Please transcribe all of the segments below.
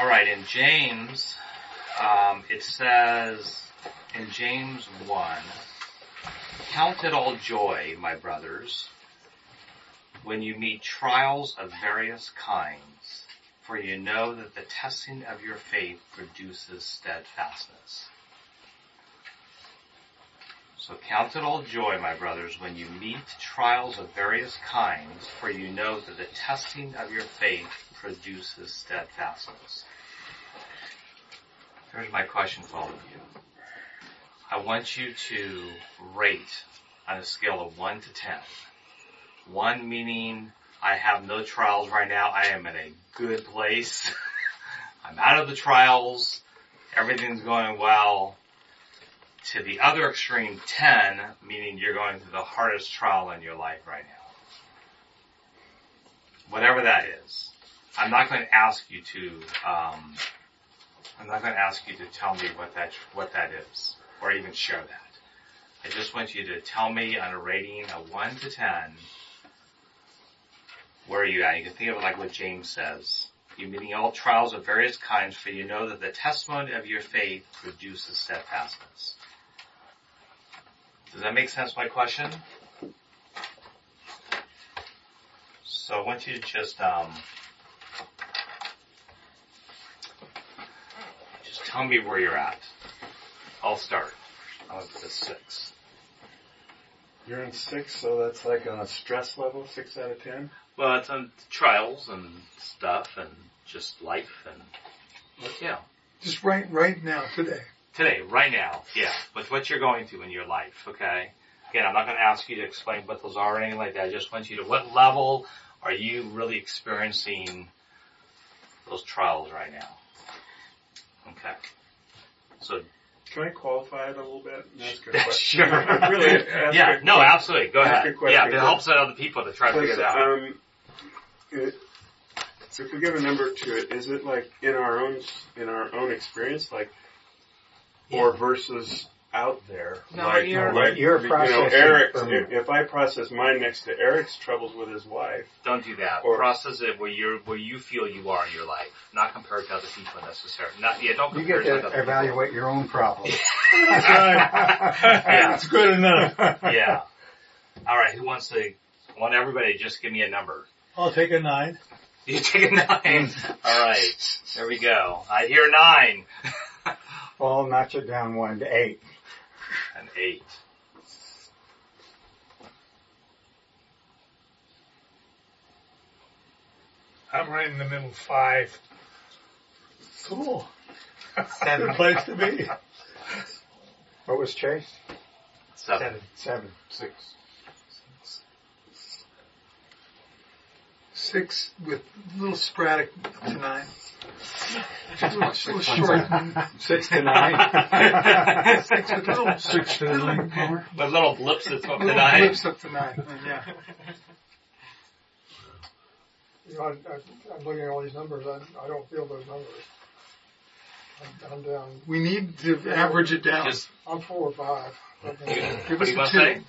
All right, in James, um, it says in James 1, Count it all joy, my brothers, when you meet trials of various kinds, for you know that the testing of your faith produces steadfastness. So count it all joy, my brothers, when you meet trials of various kinds, for you know that the testing of your faith produces steadfastness. Here's my question for all of you. I want you to rate on a scale of 1 to 10. 1 meaning I have no trials right now. I am in a good place. I'm out of the trials. Everything's going well. To the other extreme, 10, meaning you're going through the hardest trial in your life right now. Whatever that is. I'm not going to ask you to, um, I'm not going to ask you to tell me what that, what that is, or even share that. I just want you to tell me on a rating of 1 to 10, where are you at? You can think of it like what James says. You're meeting all trials of various kinds, for you know that the testimony of your faith produces steadfastness. Does that make sense, my question? So I want you to just, um, just tell me where you're at. I'll start. I'll put a six. You're in six, so that's like on a stress level, six out of ten. Well, it's on trials and stuff and just life and, yeah. Just right, right now, today. Today, right now, yeah, with what you're going through in your life, okay? Again, I'm not going to ask you to explain what those are or anything like that. I just want you to, what level are you really experiencing those trials right now? Okay. So, Can I qualify it a little bit and ask a sure. really? yeah, no, absolutely. Go ask ahead. Yeah, it helps other people to try to figure it out. Um, it, so if we give a number to it, is it like in our own in our own experience, like, or versus out there? No, like, you're- like, you're you know, processing Eric. from- If, if I process mine next to Eric's troubles with his wife, Don't do that. Or- Process it where you're where you feel you are in your life, not compared to other people necessarily. Not yeah, don't You compare get it to other to evaluate your own problems. That's right. That's good enough. Yeah. All right. Who wants to? I want everybody to just give me a number. I'll take a nine. You take a nine. Mm. All right. There we go. I hear nine. Well, I'll notch it down one to eight. An eight. I'm right in the middle, five. Cool. Seven. Good place to be. What was Chase? Seven. Seven. Six. Six with a little sporadic to nine. A little, a little short. Six to nine. Six with a little six to nine. With little blips that's up to Little nine. blips up to nine. Yeah. You know, I, I, I'm looking at all these numbers. I, I don't feel those numbers. I'm, I'm down. We need to average it down. Just I'm four or five. I've Give us a want two. say?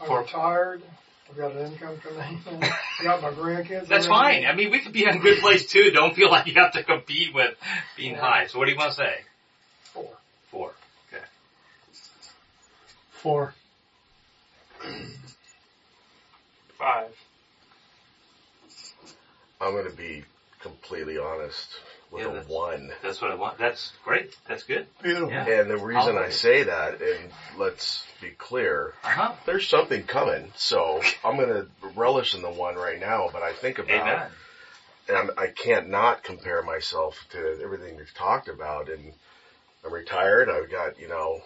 I'm Four. retired. I've got an income coming in. I got my grandkids. That's around. fine. I mean, we could be in a good place too. Don't feel like you have to compete with being high. So what do you want to say? Four. Four. Okay. Four. Five. I'm going to be completely honest with Yeah, a that's- one. That's what I want. That's great. That's good. Beautiful. Yeah. And the reason I'll- say that, and let's be clear, Uh huh. there's something coming. So I'm going to relish in the one right now, but I think about, Amen. and I'm, I can't not compare myself to everything we've talked about. And I'm retired. I've got, you know,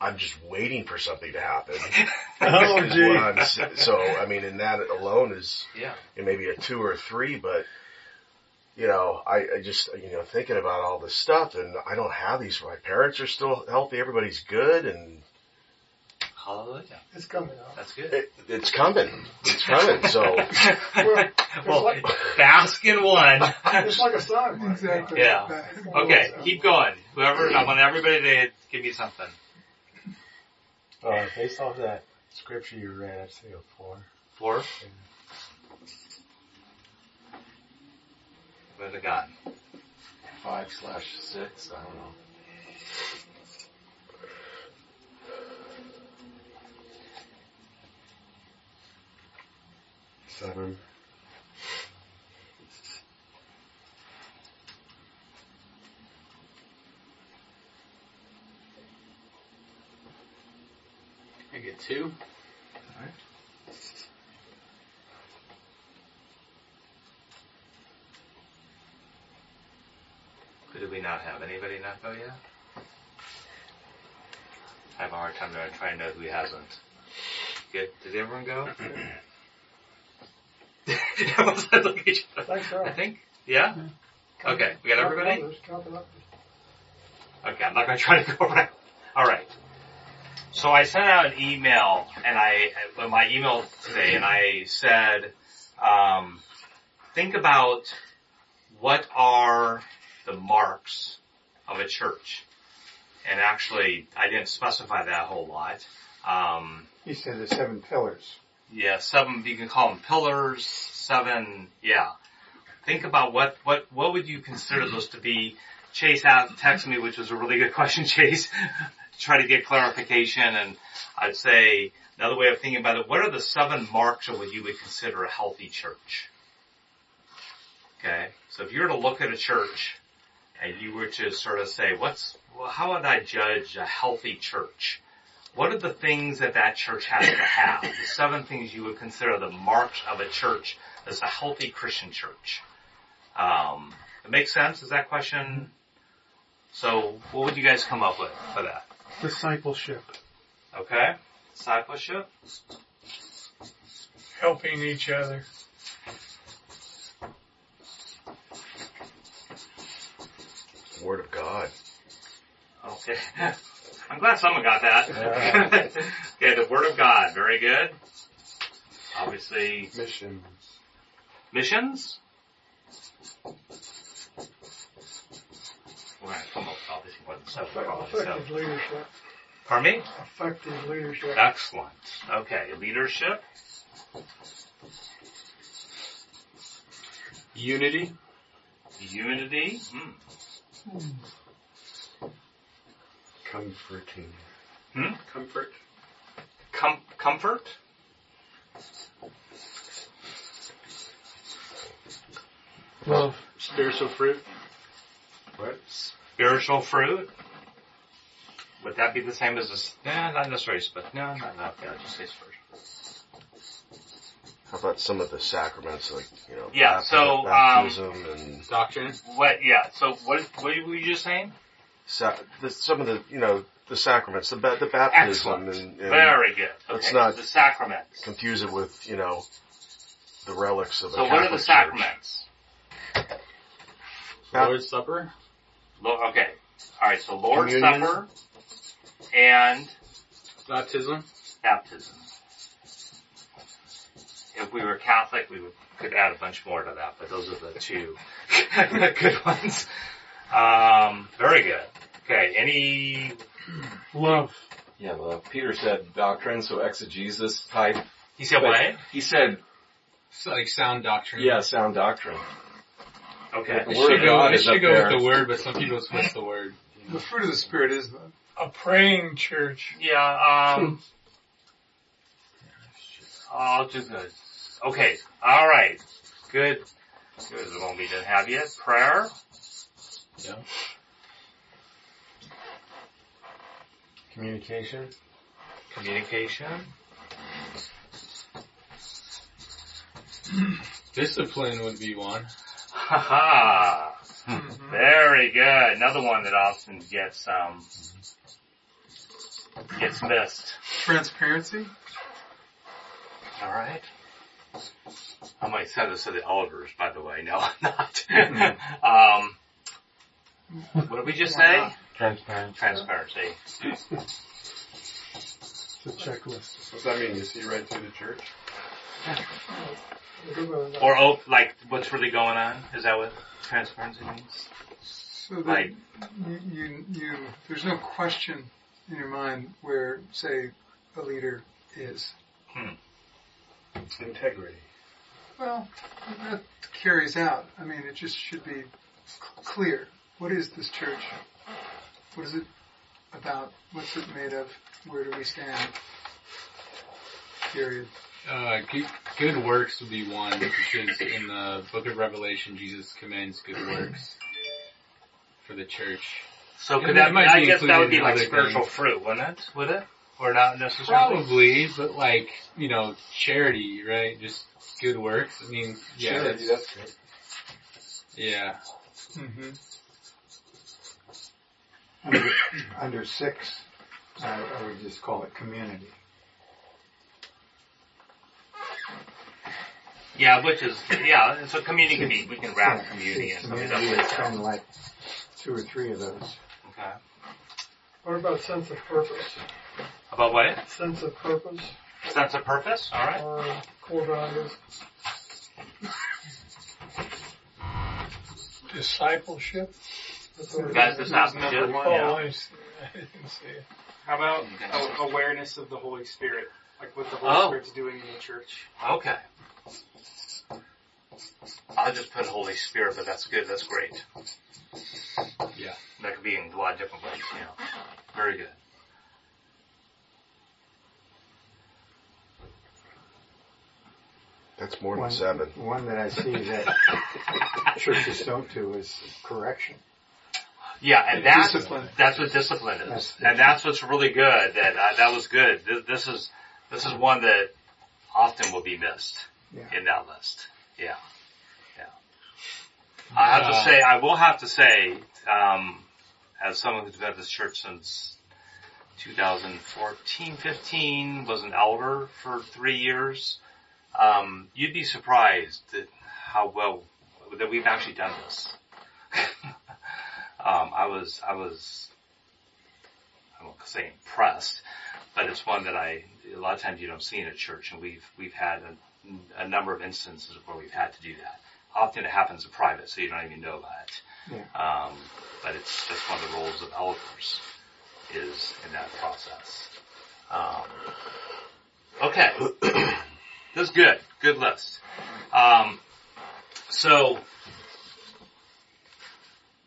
I'm just waiting for something to happen. Oh, gee. what I'm s- so, I mean, and that alone is Yeah. it may be a two or three, but you know, I, I just you know thinking about all this stuff, and I don't have these. My parents are still healthy. Everybody's good, and Hallelujah. It's coming out. That's good. it, it's coming. It's coming. So Well, well, like- bask in one. it's like a sign. Exactly. Yeah. Okay, keep going. Whoever, I want everybody to give me something. Uh, based off that scripture you read, I'd say a four. Four. With a gun. Five slash six. I don't know. Seven. I get two. Who did we not have? Anybody not go yet? I have a hard time there trying to know who hasn't. Good. Did everyone go? Everyone said look at each other. Thanks. I think. Yeah? Okay. We got everybody? numbers, count the numbers. Okay, I'm not going to try to go around. All right. So I sent out an email, and I my email today, and I said, um, think about what are the marks of a church. And actually, I didn't specify that a whole lot. Um, He said the seven pillars. yeah, seven. You can call them pillars. Seven. Yeah. Think about what what what would you consider those to be? Chase out texted me, which was a really good question, Chase, to try to get clarification. And I'd say another way of thinking about it: what are the seven marks of what you would consider a healthy church? Okay, so if you were to look at a church and you were to sort of say, what's well, how would I judge a healthy church? What are the things that that church has to have? The seven things you would consider the marks of a church as a healthy Christian church. Um, it makes sense? Is that question? So, what would you guys come up with for that? Discipleship. Okay, discipleship. Helping each other. Word of God. Okay, I'm glad someone got that. okay, the Word of God, very good. Obviously, Mission. missions. We're gonna come up with obviously more than seven. probably, so. Effective leadership. Pardon me? Effective leadership. Excellent. Okay, leadership, Unity. unity, hmm. Comforting. Hmm? Comfort. Com- comfort, Love. Spiritual fruit. What? spiritual fruit. Would that be the same as this? Nah, not necessarily, but no, no, no. Yeah, just say spiritual. How about some of the sacraments, like you know, Yeah, bapti- so, um, baptism and Doctrine. What? Yeah. So what? What were you just saying? sa- the, some of the you know the sacraments, the ba- the baptism, Excellent. and, and Very good. Let's not- the sacraments. confuse it with you know the relics of a So what are the Catholic church. sacraments? Bap- Lord's Supper. Lo- Okay. All right. So Lord's Communion. Supper and Baptism. baptism. If we were Catholic, we would, could add a bunch more to that, but those are the two good ones. Um, very good. Okay, any, Love. Yeah, well, Peter said doctrine, so exegesis type. he said But what? He said, It's like sound doctrine. yeah, sound doctrine. Okay. The It should of go, God it is up should go there. with the word, but some people twist the word. The fruit of the Spirit is love. A praying church. Yeah, um, I'll do good. Okay, alright. Good. Good, the one we didn't have yet. Prayer. Yeah. Communication. Communication. Discipline would be one. Haha. Very good. Another one that often gets, um, gets missed. Transparency. Alright. I might send this to the elders, by the way. No, I'm not. um, what did we just say? Transparent. Transparency. It's a checklist. What's that mean? You see right through the church? Good. Or oh, like what's really going on? Is that what transparency means? So that Right. you, you, you, there's no question in your mind where, say, a leader is. Hmm. Integrity. Well, that carries out. I mean, it just should be clear. What is this church? What is it about? What's it made of? Where do we stand? Period. Uh, good, good works would be one because in the book of Revelation, Jesus commends good works for the church. So Yeah, could that that, might I be guess that would be like spiritual things. fruit, wouldn't it? Would it? Or not necessarily? Probably, but like, you know, charity, right? Just good works. I mean, yeah, Charity, that's, that's good. yeah. Mm-hmm. Under, under six, I, I would just call it community. Yeah, which is, yeah, so community can be, we can wrap community in something Community that is kind of like two or three of those. Okay. What about sense of purpose? About what? Sense of purpose Sense of purpose? Alright. or core values? Discipleship. That's what it Guys, is. this happens Number too. one. Oh, yeah. Oh, I s- I didn't see it. How about Okay. a- awareness of the Holy Spirit? Like what the Holy Oh. Spirit's doing in the church. Okay. I'll just put Holy Spirit, but that's good, that's great. Yeah. That could be in a lot of different ways, yeah. Very good. That's more than One, seven. one that I see that churches don't do is correction. Yeah, and that's, Discipline. that's what discipline is. That's- And that's what's really good, that, uh, that was good. This, this is, this is one that often will be missed Yeah. in that list. Yeah. Yeah. I have to Uh, say, I will have to say, um, as someone who's been at this church since 2014, 15, was an elder for three years, um, you'd be surprised at how well that we've actually done this. um, I was, I was, I won't say impressed, but it's one that I, a lot of times you don't see in a church and we've, we've had a, a number of instances where we've had to do that. Often it happens in private, so you don't even know that. Yeah. Um, but it's just one of the roles of elders is in that process. Um, okay. this is good. Good list. Um, so,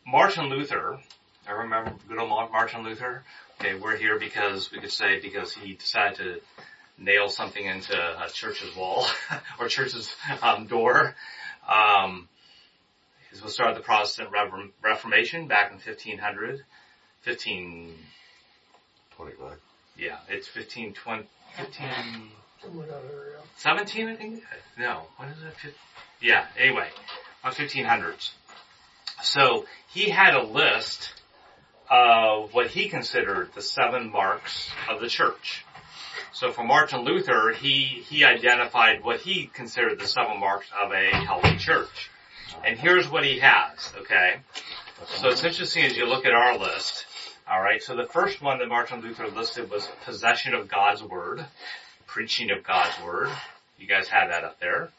Martin Luther, I remember good old Martin Luther. Okay, we're here because we could say because he decided to nail something into a church's wall or church's um, door. Um, he was started the Protestant Reformation back in 1500, 15, Twenty-five. yeah, it's 1520, 15, Somewhere in that area. 17, I think? No, what is it? Yeah, anyway, uh, about 1500s. So he had a list of what he considered the seven marks of the church. So for Martin Luther, he, he identified what he considered the seven marks of a healthy church. And here's what he has, okay? So it's interesting as you look at our list. Alright, so the first one that Martin Luther listed was possession of God's Word, preaching of God's Word. You guys had that up there.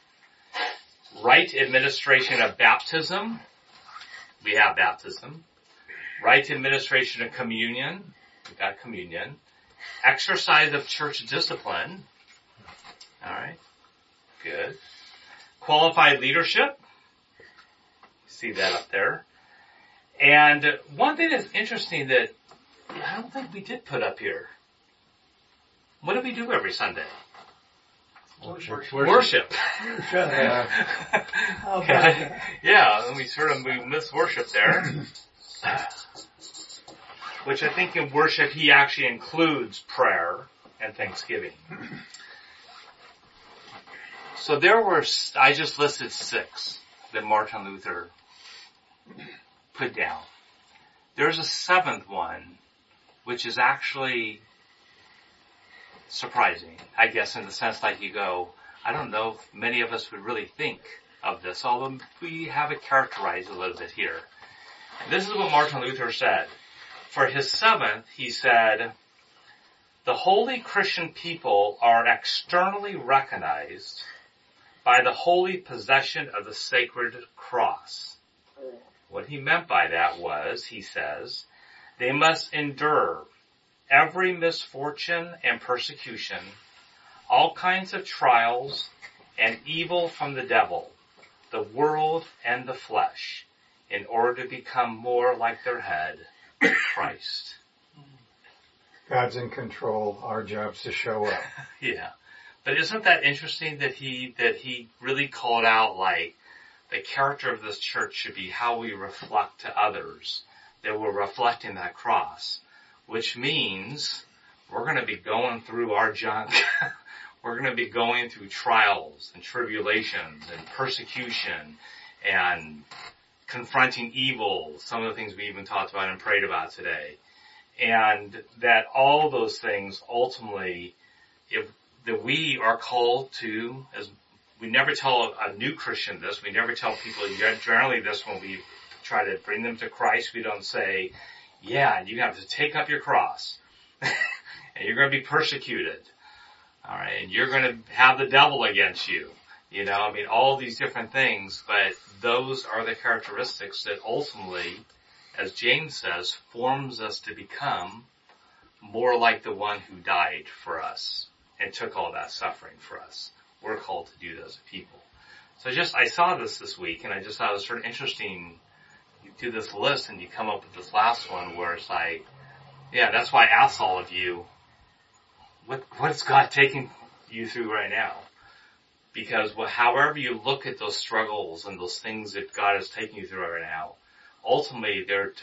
Right administration of baptism. We have baptism. Right administration of communion. We got communion. Exercise of church discipline. Alright. Good. Qualified leadership. See that up there. And one thing that's interesting that I don't think we did put up here. What do we do every Sunday? Worship. Worship. Yeah. Okay. Yeah, and we sort of we miss worship there. Which I think in worship he actually includes prayer and thanksgiving. So there were, I just listed six that Martin Luther put down. There's a seventh one, which is actually surprising, I guess, in the sense like you go, I don't know if many of us would really think of this, although we have it characterized a little bit here. And this is what Martin Luther said. For his seventh, he said, the holy Christian people are externally recognized by the holy possession of the sacred cross. What he meant by that was, he says, they must endure every misfortune and persecution, all kinds of trials and evil from the devil, the world and the flesh, in order to become more like their head, Christ. God's in control. Our job's to show up. Yeah. But isn't that interesting that he, that he really called out like, the character of this church should be how we reflect to others, that we're reflecting that cross, which means we're gonna be going through our junk. we're gonna be going through trials and tribulations and persecution and confronting evil, some of the things we even talked about and prayed about today. And that all those things ultimately, if, that we are called to, as we never tell a new Christian this, we never tell people generally this when we try to bring them to Christ, we don't say, yeah, and you have to take up your cross. and you're going to be persecuted. Alright, and you're going to have the devil against you. You know, I mean, all these different things, but those are the characteristics that ultimately, as James says, forms us to become more like the one who died for us and took all that suffering for us. We're called to do those people. So I just, I saw this this week and I just thought it was sort of interesting. You do this list and you come up with this last one where it's like, yeah, that's why I asked all of you, what, what's God taking you through right now? Because well, however you look at those struggles and those things that God is taking you through right now, ultimately they're,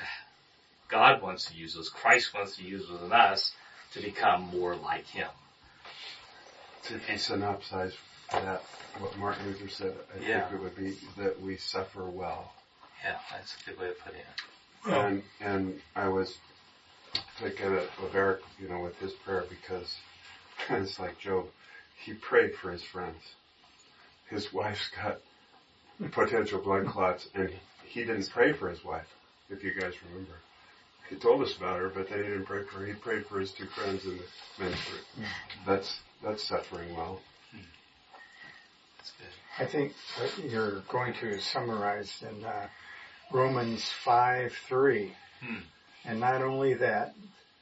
God wants to use us, Christ wants to use within us to become more like Him. To synopsize that, what Martin Luther said, I Yeah. think it would be that we suffer well. Yeah, that's a good way to put it. And, and I was thinking of, of Eric, you know, with his prayer because it's like Job, he prayed for his friends. His wife's got potential blood clots and he didn't pray for his wife, if you guys remember. He told us about her, but then he didn't pray for her. He prayed for his two friends in the men's group. That's, that's suffering well. That's good. I think what you're going to summarize summarized in uh, Romans 5 3. Hmm. And not only that,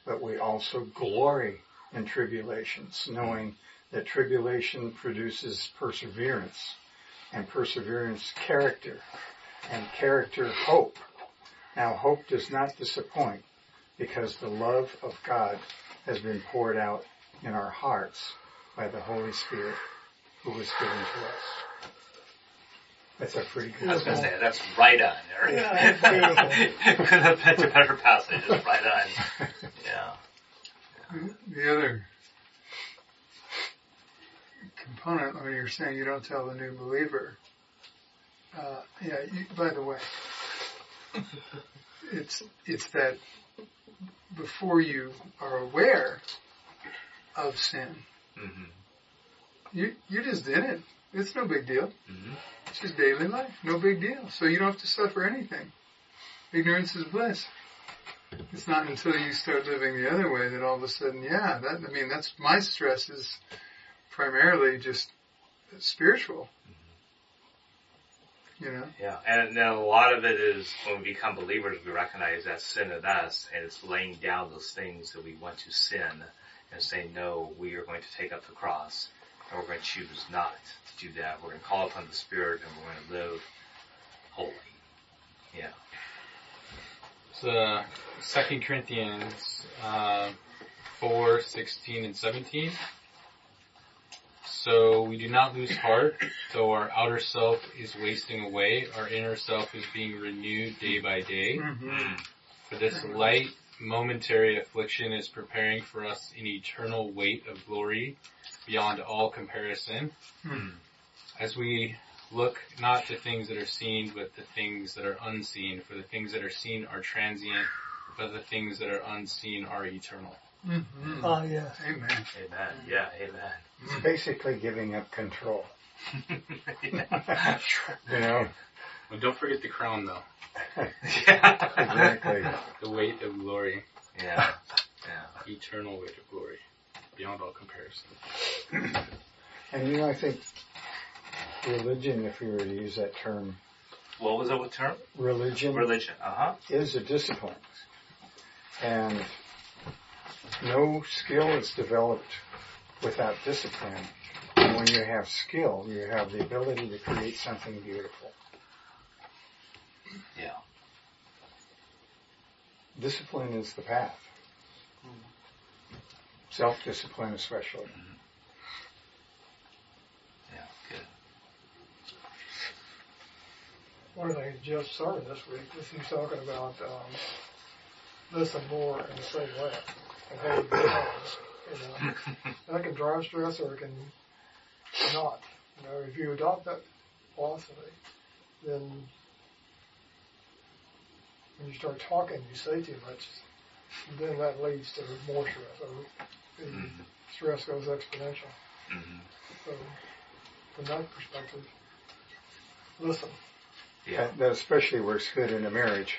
but we also glory in tribulations, knowing that tribulation produces perseverance, and perseverance character, and character hope. Now hope does not disappoint, because the love of God has been poured out in our hearts by the Holy Spirit who was given to us. That's a pretty good I was going to say, that's right on, Eric. Yeah, it's beautiful. Couldn't have picked a better passage. It's right on. Yeah. The other component, when you're saying you don't tell the new believer, uh, yeah, you, by the way, it's, it's that before you are aware of sin, hmm you, you just did it. It's no big deal. hmm It's just daily life. No big deal. So you don't have to suffer anything. Ignorance is bliss. It's not until you start living the other way that all of a sudden, yeah, that, I mean, that's my stress is primarily just spiritual. You know? Yeah, and then a lot of it is when we become believers, we recognize that sin in us, and it's laying down those things that we want to sin, and saying, no, we are going to take up the cross, and we're going to choose not to do that. We're going to call upon the Spirit, and we're going to live holy. Yeah. So, Second Corinthians uh, four, sixteen, and seventeen. So we do not lose heart, though our outer self is wasting away. Our inner self is being renewed day by day. Mm. For this light, momentary affliction is preparing for us an eternal weight of glory beyond all comparison. Hmm. As we look not to things that are seen, but the things that are unseen. For the things that are seen are transient, but the things that are unseen are eternal. Mm-hmm. Ah, yes. Amen. Amen. Yeah, amen. It's basically giving up control. You know, Well, don't forget the crown though. yeah. exactly. The weight of glory. Yeah. Yeah. Eternal weight of glory. Beyond all comparison. And you know, I think religion, if we were to use that term, What was that with term? religion Religion. Uh huh. is a discipline. And no skill is developed without discipline. And when you have skill, you have the ability to create something beautiful. Yeah. Discipline is the path. Self-discipline especially. Yeah. Good. One of the things Jeff started this week was he's talking about um, listen more and say less. And how you balance, you know. That can drive stress or it can not. You know, if you adopt that philosophy, then when you start talking, you say too much, and then that leads to more stress. So the Mhm. stress goes exponential. Mhm. So from that perspective, listen. Yeah. That, that especially works good in a marriage.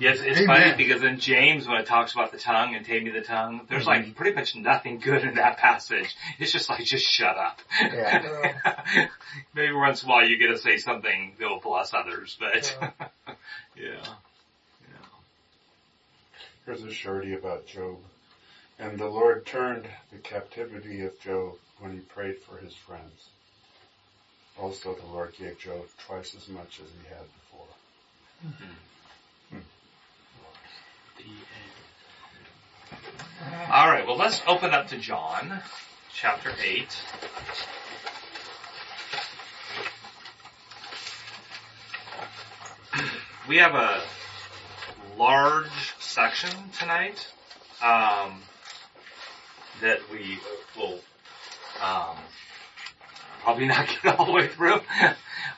Yes, it's Amen. funny because in James, when it talks about the tongue and taming the tongue, there's like mm-hmm. pretty much nothing good in that passage. It's just like, just shut up. Yeah. Maybe once in a while you get to say something that will bless others, but yeah. Here's a surety about Job. And the Lord turned the captivity of Job when he prayed for his friends. Also the Lord gave Job twice as much as he had before. All right, well let's open up to John, chapter 8. We have a large section tonight um, that we will um, probably not get all the way through,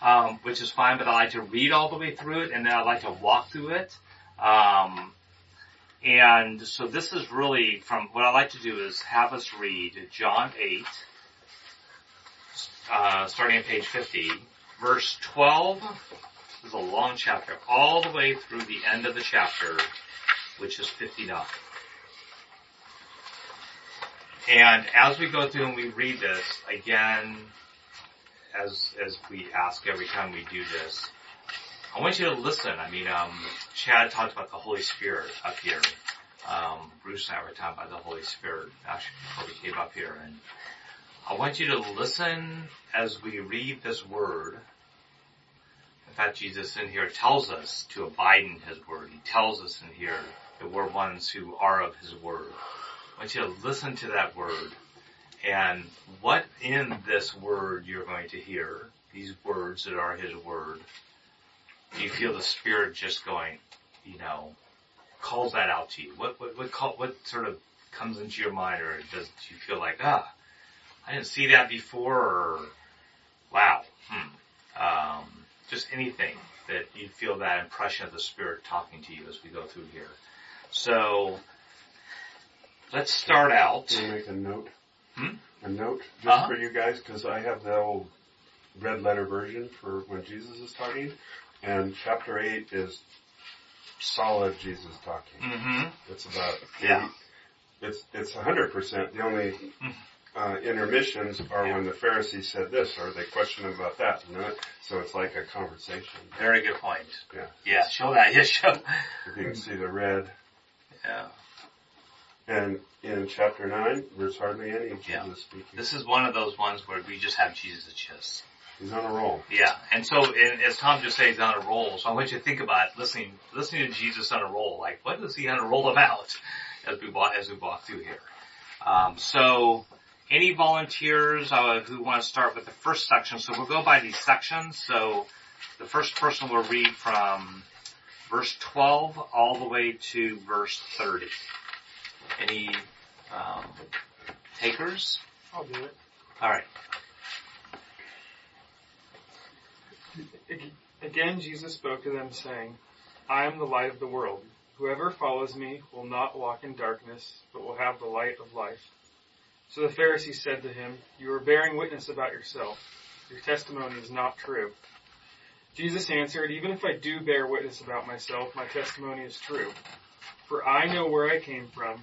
um, which is fine, but I like to read all the way through it and then I like to walk through it. Um, and so this is really from what I like to do is have us read John 8, uh, starting at page 50, verse 12 This is a long chapter, all the way through the end of the chapter, which is 59. And as we go through and we read this, again, as, as we ask every time we do this, I want you to listen. I mean, um, Chad talked about the Holy Spirit up here. Um, Bruce and I were talking about the Holy Spirit actually before we came up here. And I want you to listen as we read this word. In fact, Jesus in here tells us to abide in His word. He tells us in here that we're ones who are of His word. I want you to listen to that word and what in this word you're going to hear, these words that are His word, do you feel the Spirit just going, you know, calls that out to you? What what what, call, what sort of comes into your mind, or does do you feel like, ah, I didn't see that before, or wow, hmm, um, just anything that you feel that impression of the Spirit talking to you as we go through here. So let's start out. Can I make a note? Hmm? A note just Uh-huh. for you guys because I have the old red letter version for when Jesus is talking, and chapter eight is solid Jesus talking. Mm-hmm. It's about Yeah. It's it's hundred percent. The only uh, intermissions are when the Pharisees said this or they question him about that. You know? So it's like a conversation. Very good point. Yeah. Yeah, show that. Yeah, show. If you can see the red. Yeah. And in chapter nine, there's hardly any Jesus Yeah. speaking. This is one of those ones where we just have Jesus just. He's on a roll. Yeah, and so and as Tom just said, he's on a roll. So I want you to think about listening, listening to Jesus on a roll. Like, what is he on a roll about as we walk as we walk through here? Um, so, any volunteers uh, who want to start with the first section? So we'll go by these sections. So, the first person will read from verse 12 all the way to verse 30. Any um, takers? I'll do it. All right. Again, Jesus spoke to them, saying, I am the light of the world. Whoever follows me will not walk in darkness, but will have the light of life. So the Pharisees said to him, You are bearing witness about yourself. Your testimony is not true. Jesus answered, Even if I do bear witness about myself, my testimony is true. For I know where I came from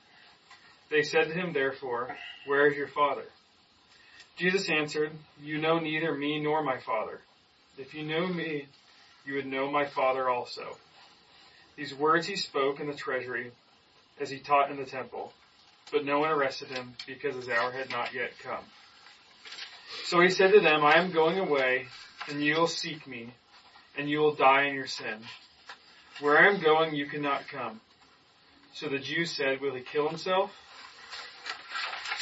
They said to him, therefore, Where is your Father? Jesus answered, You know neither me nor my Father. If you knew me, you would know my Father also. These words he spoke in the treasury as he taught in the temple, but no one arrested him because his hour had not yet come. So he said to them, I am going away, and you will seek me, and you will die in your sin. Where I am going, you cannot come. So the Jews said, Will he kill himself?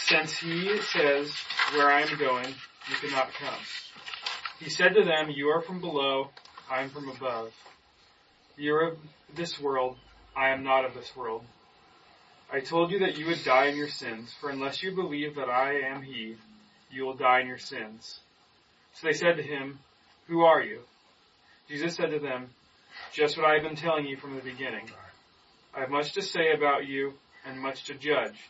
Since he says, Where I am going, you cannot come. He said to them, You are from below, I am from above. You are of this world, I am not of this world. I told you that you would die in your sins, for unless you believe that I am he, you will die in your sins. So they said to him, Who are you? Jesus said to them, Just what I have been telling you from the beginning. I have much to say about you and much to judge,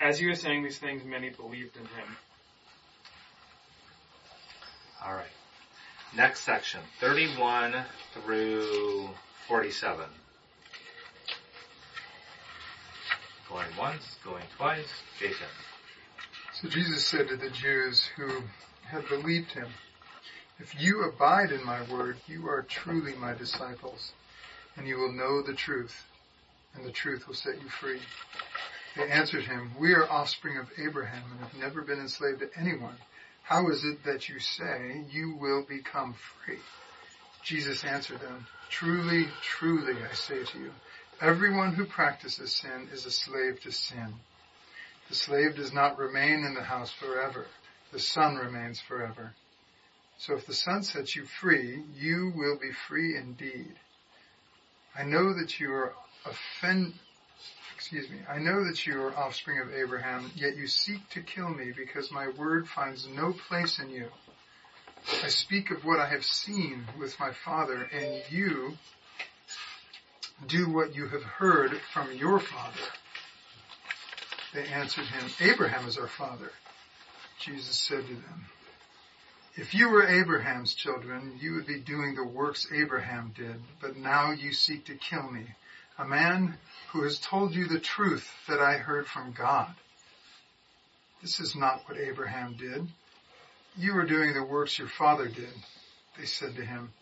As he was saying these things, many believed in him. Alright. Next section, 31 through 47. Going once, going twice. Jason. So Jesus said to the Jews who had believed him, If you abide in my word, you are truly my disciples, and you will know the truth, and the truth will set you free. They answered him, We are offspring of Abraham and have never been enslaved to anyone. How is it that you say you will become free? Jesus answered them, Truly, truly, I say to you, everyone who practices sin is a slave to sin. The slave does not remain in the house forever. The son remains forever. So if the son sets you free, you will be free indeed. I know that you are offend, excuse me, I know that you are offspring of Abraham, yet you seek to kill me because my word finds no place in you. I speak of what I have seen with my father, and you do what you have heard from your father. They answered him, Abraham is our father. Jesus said to them, If you were Abraham's children, you would be doing the works Abraham did, but now you seek to kill me, a man who has told you the truth that I heard from God. This is not what Abraham did. You are doing the works your father did. They said to him,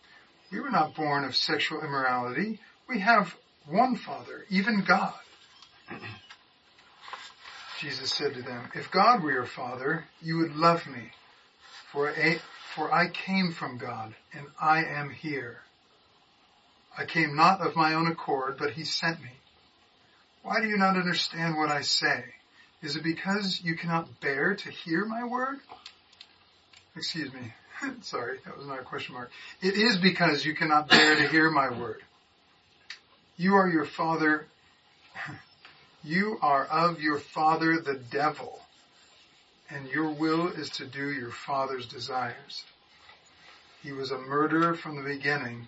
We were not born of sexual immorality. We have one father, even God. Jesus said to them, If God were your father, you would love me, for, a, for I came from God, and I am here. I came not of my own accord, but he sent me. Why do you not understand what I say? Is it because you cannot bear to hear my word? Excuse me. Sorry, that was not a question mark. It is because you cannot bear to hear my word. You are your father, you are of your father the devil, and your will is to do your father's desires. He was a murderer from the beginning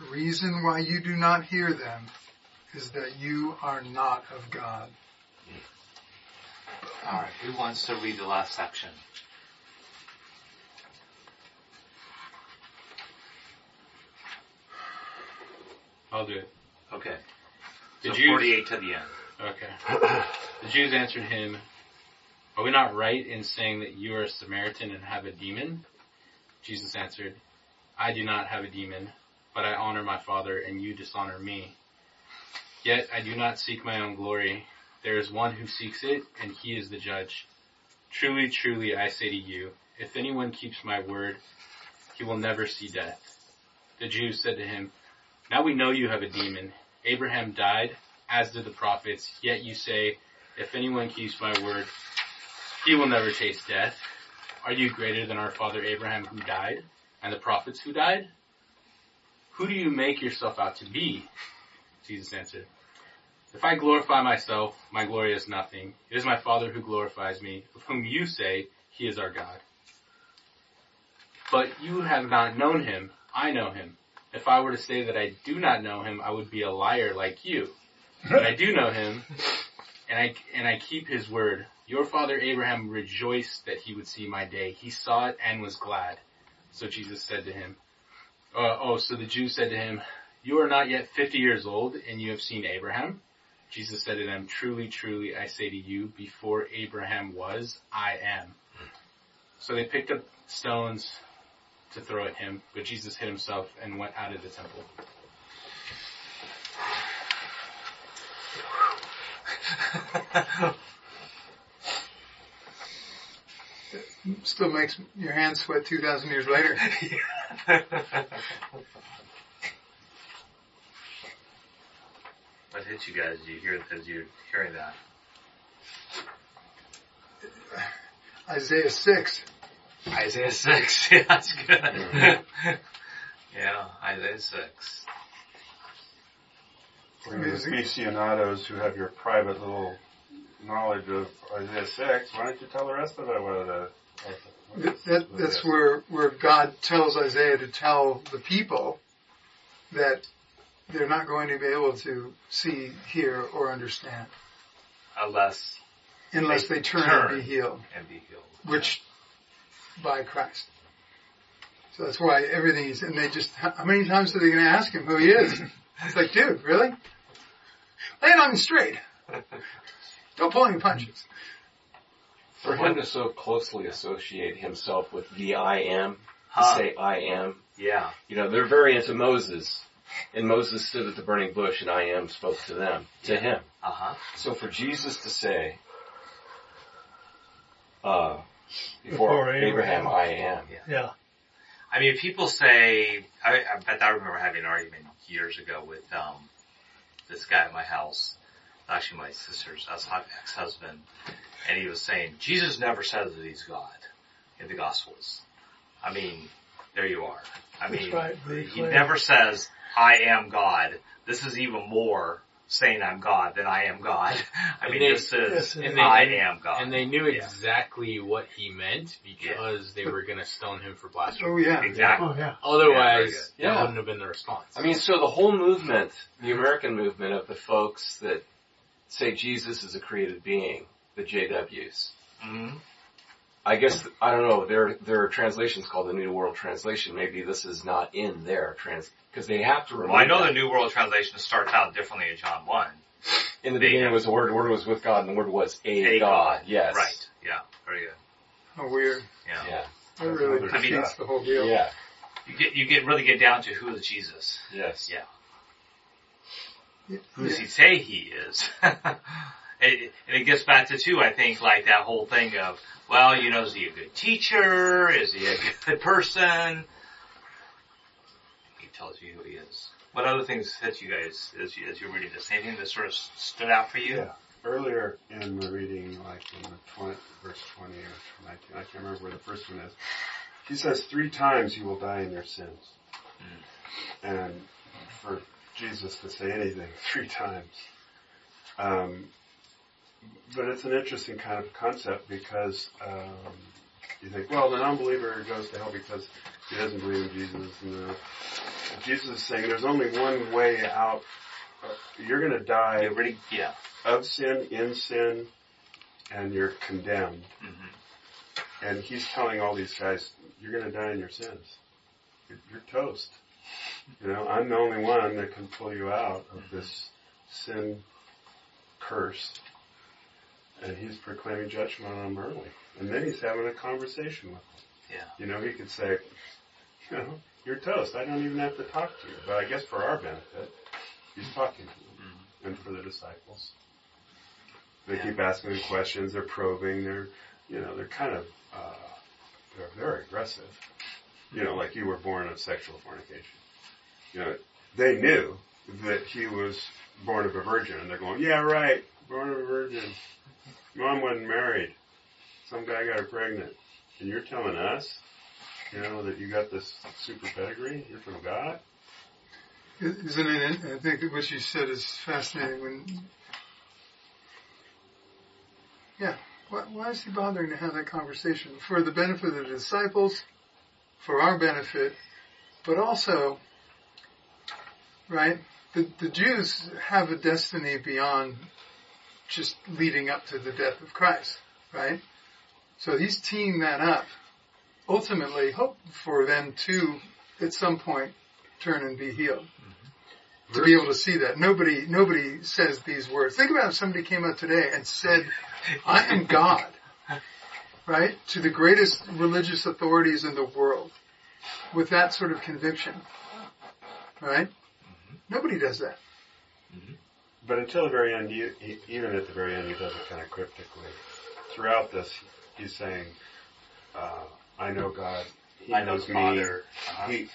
The reason why you do not hear them is that you are not of God. Alright, who wants to read the last section? I'll do it. Okay. The So Jews- 48 to the end. Okay. The Jews answered him, Are we not right in saying that you are a Samaritan and have a demon? Jesus answered, I do not have a demon, but I honor my Father, and you dishonor me. Yet I do not seek my own glory. There is one who seeks it, and he is the judge. Truly, truly, I say to you, if anyone keeps my word, he will never see death. The Jews said to him, Now we know you have a demon. Abraham died, as did the prophets, yet you say, If anyone keeps my word, he will never taste death. Are you greater than our father Abraham who died, and the prophets who died? Who do you make yourself out to be? Jesus answered, If I glorify myself, my glory is nothing. It is my Father who glorifies me, of whom you say he is our God. But you have not known him. I know him. If I were to say that I do not know him, I would be a liar like you. But I do know him, and I, and I keep his word. Your father Abraham rejoiced that he would see my day. He saw it and was glad. So Jesus said to him, uh, oh, so the Jews said to him, you are not yet 50 years old and you have seen Abraham? Jesus said to them, truly, truly, I say to you, before Abraham was, I am. So they picked up stones to throw at him, but Jesus hid himself and went out of the temple. Still makes your hands sweat 2,000 years later. What hit you guys? Do you hear as you're hearing that? Isaiah 6. Isaiah 6. Yeah, that's good. yeah, Isaiah 6. For you aficionados who have your private little knowledge of Isaiah 6, why don't you tell the rest of it? What, uh, That, that, that's where, where God tells Isaiah to tell the people that they're not going to be able to see, hear, or understand Unless unless They they turn turn. and be healed, and be healed. which by Christ. So that's why everything is, and they just, how many times are they going to ask him who he is? It's like, dude, really? Lay it on me straight. Don't pull any punches. For him to so closely associate himself with the I am, to Huh. say I am, Yeah. you know, they're very into Moses. And Moses stood at the burning bush and I am spoke to them, to him. Uh huh. So for Jesus to say, uh, Before before Abraham, Abraham. I am. Yeah. I mean, people say, I, I bet I remember having an argument years ago with, um, this guy at my house, actually my sister's ex-husband, and he was saying, Jesus never says that he's God in the Gospels. I mean, there you are. I mean, right. He never says, I am God. This is even more saying I'm God than I am God. I And mean, they- this is, Yes, and they- I am God. And they knew Yeah. exactly what he meant because they were going to stone him for blasphemy. Oh yeah. Exactly. Oh yeah. Otherwise, Yeah, very that Yeah. wouldn't have been the response. I mean, so the whole movement, the American movement of the folks that say Jesus is a created being, the JWs, Mhm. I guess I don't know. There there are translations called the New World Translation. Maybe this is not in their trans because they have to. Well, I know the. New World Translation starts out differently in John 1. in the they beginning have- was the Word. The Word was with God, and the Word was a, A God. Yes. Right. Yeah. Very good. How weird. Yeah. Yeah. That really I mean- defeats the whole deal. Yeah. You get, you get, really get down to who is Jesus. Yes. Yeah. Yeah. Who does he say he is? It- and it gets back to too, I think, like that whole thing of, well, you know, is he a good teacher? Is he a good person? He tells you who he is. What other things hit you guys as you, as you're reading this? Anything that sort of stood out for you? Yeah. Earlier in the reading, like in the 20, verse 20 or 19, I can't remember where the first one is. He says three times you will die in your sins. And for Jesus to say anything three times. Um, but it's an interesting kind of concept because um, you think, well, the non-believer goes to hell because he doesn't believe in Jesus. And uh, Jesus is saying there's only one way out. You're going to die really, yeah. of sin, in sin, and you're condemned. hmm And he's telling all these guys, you're going to die in your sins. You're, you're toast. You know, I'm the only one that can pull you out of this sin curse. And he's proclaiming judgment on them early. And then he's having a conversation with them. Yeah. You know, he could say, you know, you're toast. I don't even have to talk to you. But I guess for our benefit, he's talking to them and for the disciples. They Yeah. keep asking him questions. They're probing. They're, you know, they're kind of, uh, they're very aggressive. You know, like you were born of sexual fornication. You know, they knew that he was born of a virgin, and they're going, yeah, right, born a virgin. Mom wasn't married. Some guy got her pregnant. And you're telling us, you know, that you got this super pedigree? You're from God? Isn't it? I think what you said is fascinating. When, yeah, why, why is he bothering to have that conversation for the benefit of the disciples, for our benefit, but also, right? The the Jews have a destiny beyond just leading up to the death of Christ, right? So he's teeing that up. Ultimately, hope for them to, at some point, turn and be healed mm-hmm. to be able to see that. Nobody, nobody says these words. Think about if somebody came out today and said, I am God, right? To the greatest religious authorities in the world with that sort of conviction, right? Mm-hmm. Nobody does that. Mm-hmm. But until the very end, you, he, even at the very end, he does it kind of cryptically. Throughout this, he's saying, uh, I know God. He I know knows the me. Father. Uh-huh. He,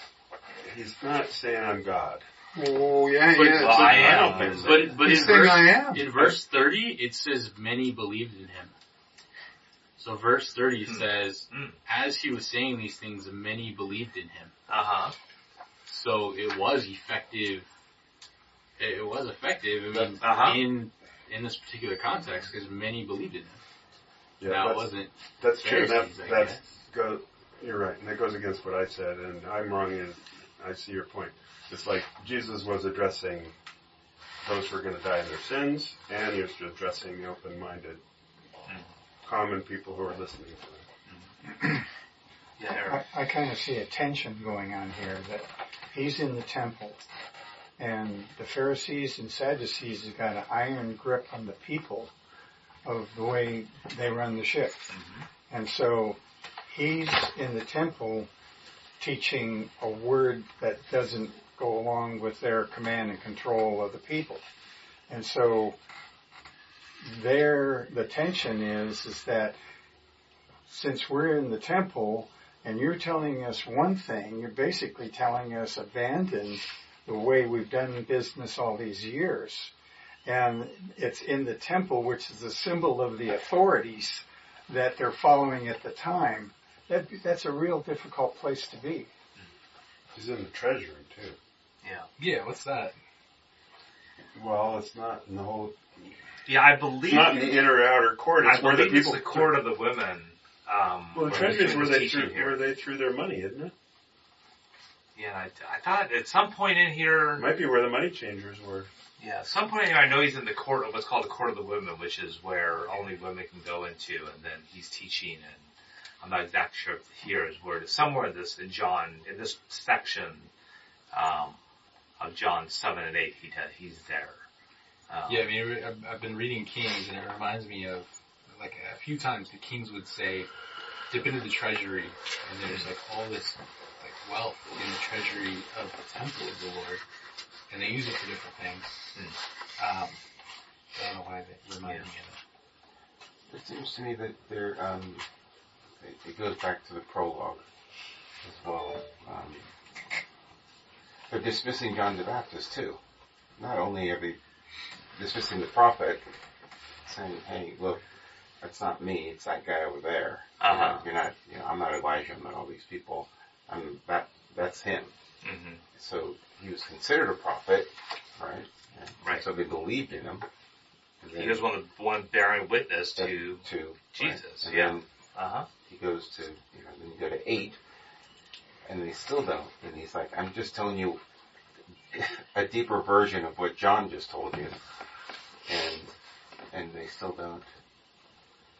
he's not saying I'm God. Oh yeah, But, yeah. well, I I am. don't. But, but He's in saying verse, I am. in verse 30, it says many believed in him. So verse 30 Hmm. says, Hmm. as he was saying these things, many believed in him. Uh huh. So it was effective. It was effective. I mean, Uh-huh. in in this particular context, because many believed in him. Yeah, now it that's, wasn't. that's true. That, Pharisees, that's guess. go. You're right, and that goes against what I said, and I'm wrong. And I see your point. It's like Jesus was addressing those who are going to die in their sins, and he was addressing the open-minded, common people who are listening to him. Yeah, I, I kind of see a tension going on here that he's in the temple and the Pharisees and Sadducees have got an iron grip on the people of the way they run the ship. Mm-hmm. And so he's in the temple teaching a word that doesn't go along with their command and control of the people. And so there, the tension is, is that since we're in the temple and you're telling us one thing, you're basically telling us abandon the way we've done business all these years. And it's in the temple, which is a symbol of the authorities that they're following at the time. That, that's a real difficult place to be. He's in the treasury too. Yeah. Yeah, what's that? Well, it's not in the whole. Yeah, I believe. It's not in the inner or outer court. It's I where the believe it's the court of the women. Um, Well, the treasury is where they threw, here. where they threw their money, isn't it? Yeah, I, I thought at some point in here. Might be where the money changers were. Yeah, at some point in here, I know he's in the court of what's called the court of the women, which is where only women can go into, and then he's teaching, and I'm not exactly sure if here is where it is. Somewhere in this, in John, in this section, um, of John 7 and 8, he, he's there. Um, Yeah, I mean, re- I've- I've been reading Kings, and it reminds me of like a few times the kings would say, "Dip into the treasury," and there's like all this like wealth in the treasury of the temple of the Lord, and they use it for different things. Um, I don't know why that reminded me of It seems to me that there, um, it, it goes back to the prologue as well. Um, they're dismissing John the Baptist too. Not only are they dismissing the prophet, saying, "Hey, look, that's not me. It's that guy over there. You know, Uh-huh. You're not. You know, I'm not Elijah. I'm not all these people. I'm that. That's him." hmm So he was considered a prophet, right? And Right. So they believed in him. And He was one of the one bearing witness to to Jesus. right? And Yeah. Uh huh. he goes to, you know, then you go to eight, and they still don't. And he's like, I'm just telling you a deeper version of what John just told you, and and they still don't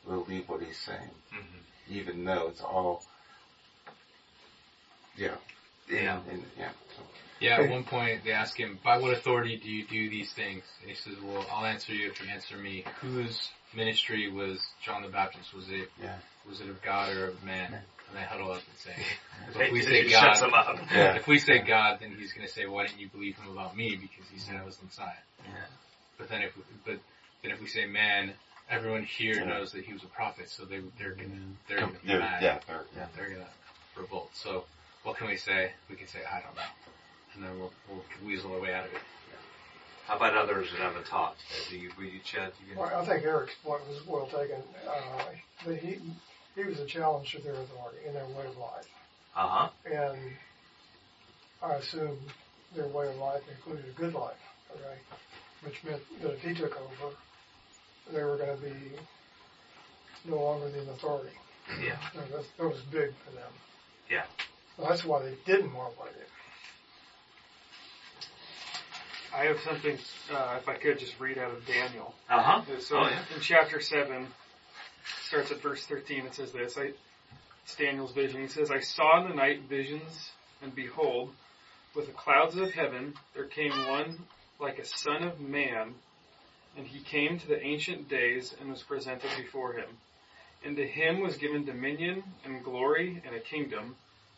believe what he's saying, hmm even though it's all, yeah, Yeah. and, yeah. So Yeah, at one point they ask him, by what authority do you do these things? And he says, well, I'll answer you if you answer me. Whose ministry was John the Baptist? Was it, Yeah. was it of God or of man? And they huddle up and say, so if we say God. Yeah. if we say God, then he's going to say, why didn't you believe him about me? Because he said I was the Messiah. Yeah. But then if, but then if we say man, everyone here Yeah. knows that he was a prophet, so they, they're gonna, they're gonna be Yeah, mad. yeah, or- yeah. They're gonna revolt. So what can we say? We can say, I don't know. And then we'll, we'll weasel our way out of it. How about others that haven't taught? Do you, will you, Chad? You Well, I think Eric's point was well taken. Uh, he, he was a challenge to their authority and their way of life. uh huh. And I assume their way of life included a good life, okay? Which meant that if he took over, they were going to be no longer the authority. Yeah. So that's, that was big for them. Yeah. So that's why they didn't want what they did. I have something, uh, if I could just read out of Daniel. Uh huh. So Oh, yeah. in chapter 7, starts at verse 13, it says this. I, it's Daniel's vision. He says, I saw in the night visions, and behold, with the clouds of heaven there came one like a son of man, and he came to the ancient days and was presented before him. And to him was given dominion and glory and a kingdom,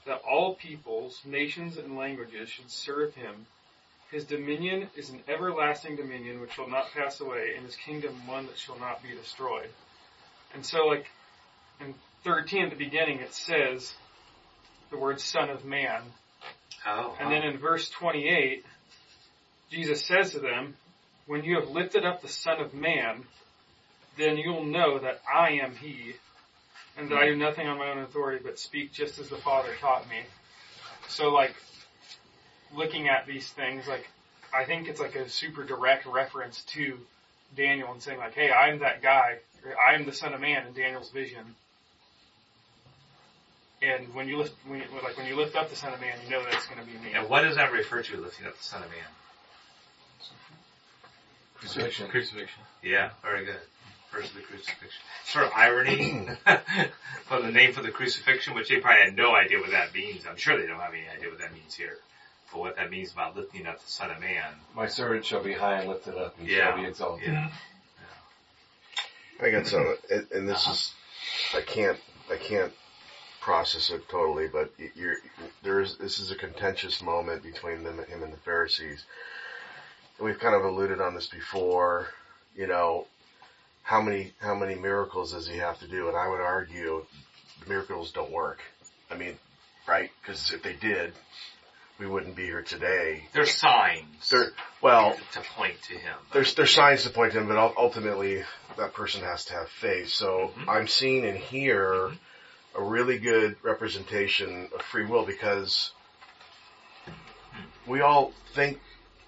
that all peoples, nations, and languages should serve him. His dominion is an everlasting dominion which shall not pass away, and his kingdom one that shall not be destroyed. And so, like in 13 at the beginning, it says the word Son of Man. Oh. And then in verse 28, Jesus says to them, When you have lifted up the Son of Man, then you'll know that I am He, and that I do nothing on my own authority, but speak just as the Father taught me. So, like, looking at these things, like, I think it's like a super direct reference to Daniel and saying, like, hey, I'm that guy, I am the Son of Man in Daniel's vision. And when you lift, when you, like when you lift up the Son of Man, you know that's going to be me. And what does that refer to, lifting up the Son of Man? Crucifixion. Crucifixion. Yeah, very good. First the crucifixion. Sort of irony from the name for the crucifixion, which they probably had no idea what that means. I'm sure they don't have any idea what that means here. But what that means about lifting up the Son of Man. My servant shall be high and lifted up, and Yeah. shall be exalted. Yeah. I got some, and, and this is, I can't, I can't process it totally, but you're, there's, this is a contentious moment between them, him and the Pharisees. And we've kind of alluded on this before, you know, how many, how many miracles does he have to do? And I would argue the miracles don't work. I mean, right? Because if they did, we wouldn't be here today. There's signs They're, well, to point to him. there's there's signs to point to him, but ultimately that person has to have faith. So Mhm. I'm seeing and hear a really good representation of free will because we all think.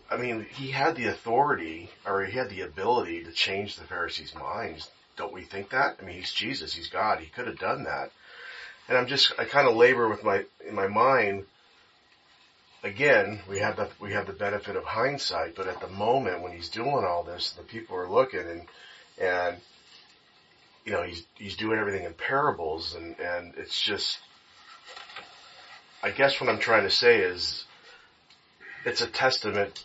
I mean, he had the authority or he had the ability to change the Pharisees' minds. Don't we think that? I mean, he's Jesus, he's God. He could have done that. And I'm just I kind of labor with my in my mind again, we have the we have the benefit of hindsight, but at the moment when he's doing all this, the people are looking and and you know he's he's doing everything in parables, and and it's just. I guess what I'm trying to say is, it's a testament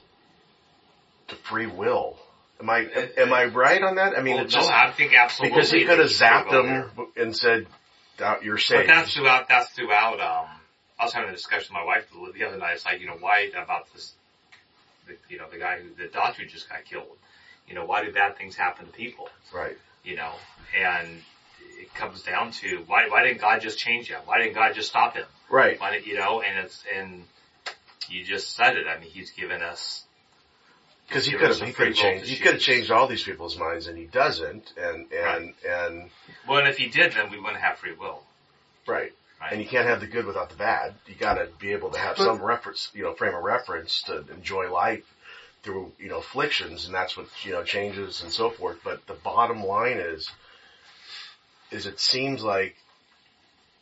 to free will. Am I am I right on that? I mean, well, it's no, just I think absolutely. because he could have zapped free will there. them and said, "Doubt "You're But safe." that's throughout, that's throughout, um, I was having a discussion with my wife the the other night. It's like, you know, why about this, the, you know, the guy who, the doctor who just got killed. You know, why do bad things happen to people? Right. You know, and it comes down to why, why didn't God just change him? Why didn't God just stop him? Right. Why didn't, you know, and it's, and you just said it. I mean, he's given us, Because he could have, he could have changed, he could have changed all these people's minds, and he doesn't. And and Right. and well, and if he did, then we wouldn't have free will. right. Right. And you can't have the good without the bad. You got to be able to have some reference, you know, frame of reference to enjoy life through, you know, afflictions, and that's what you know changes and so forth. But the bottom line is, is it seems like,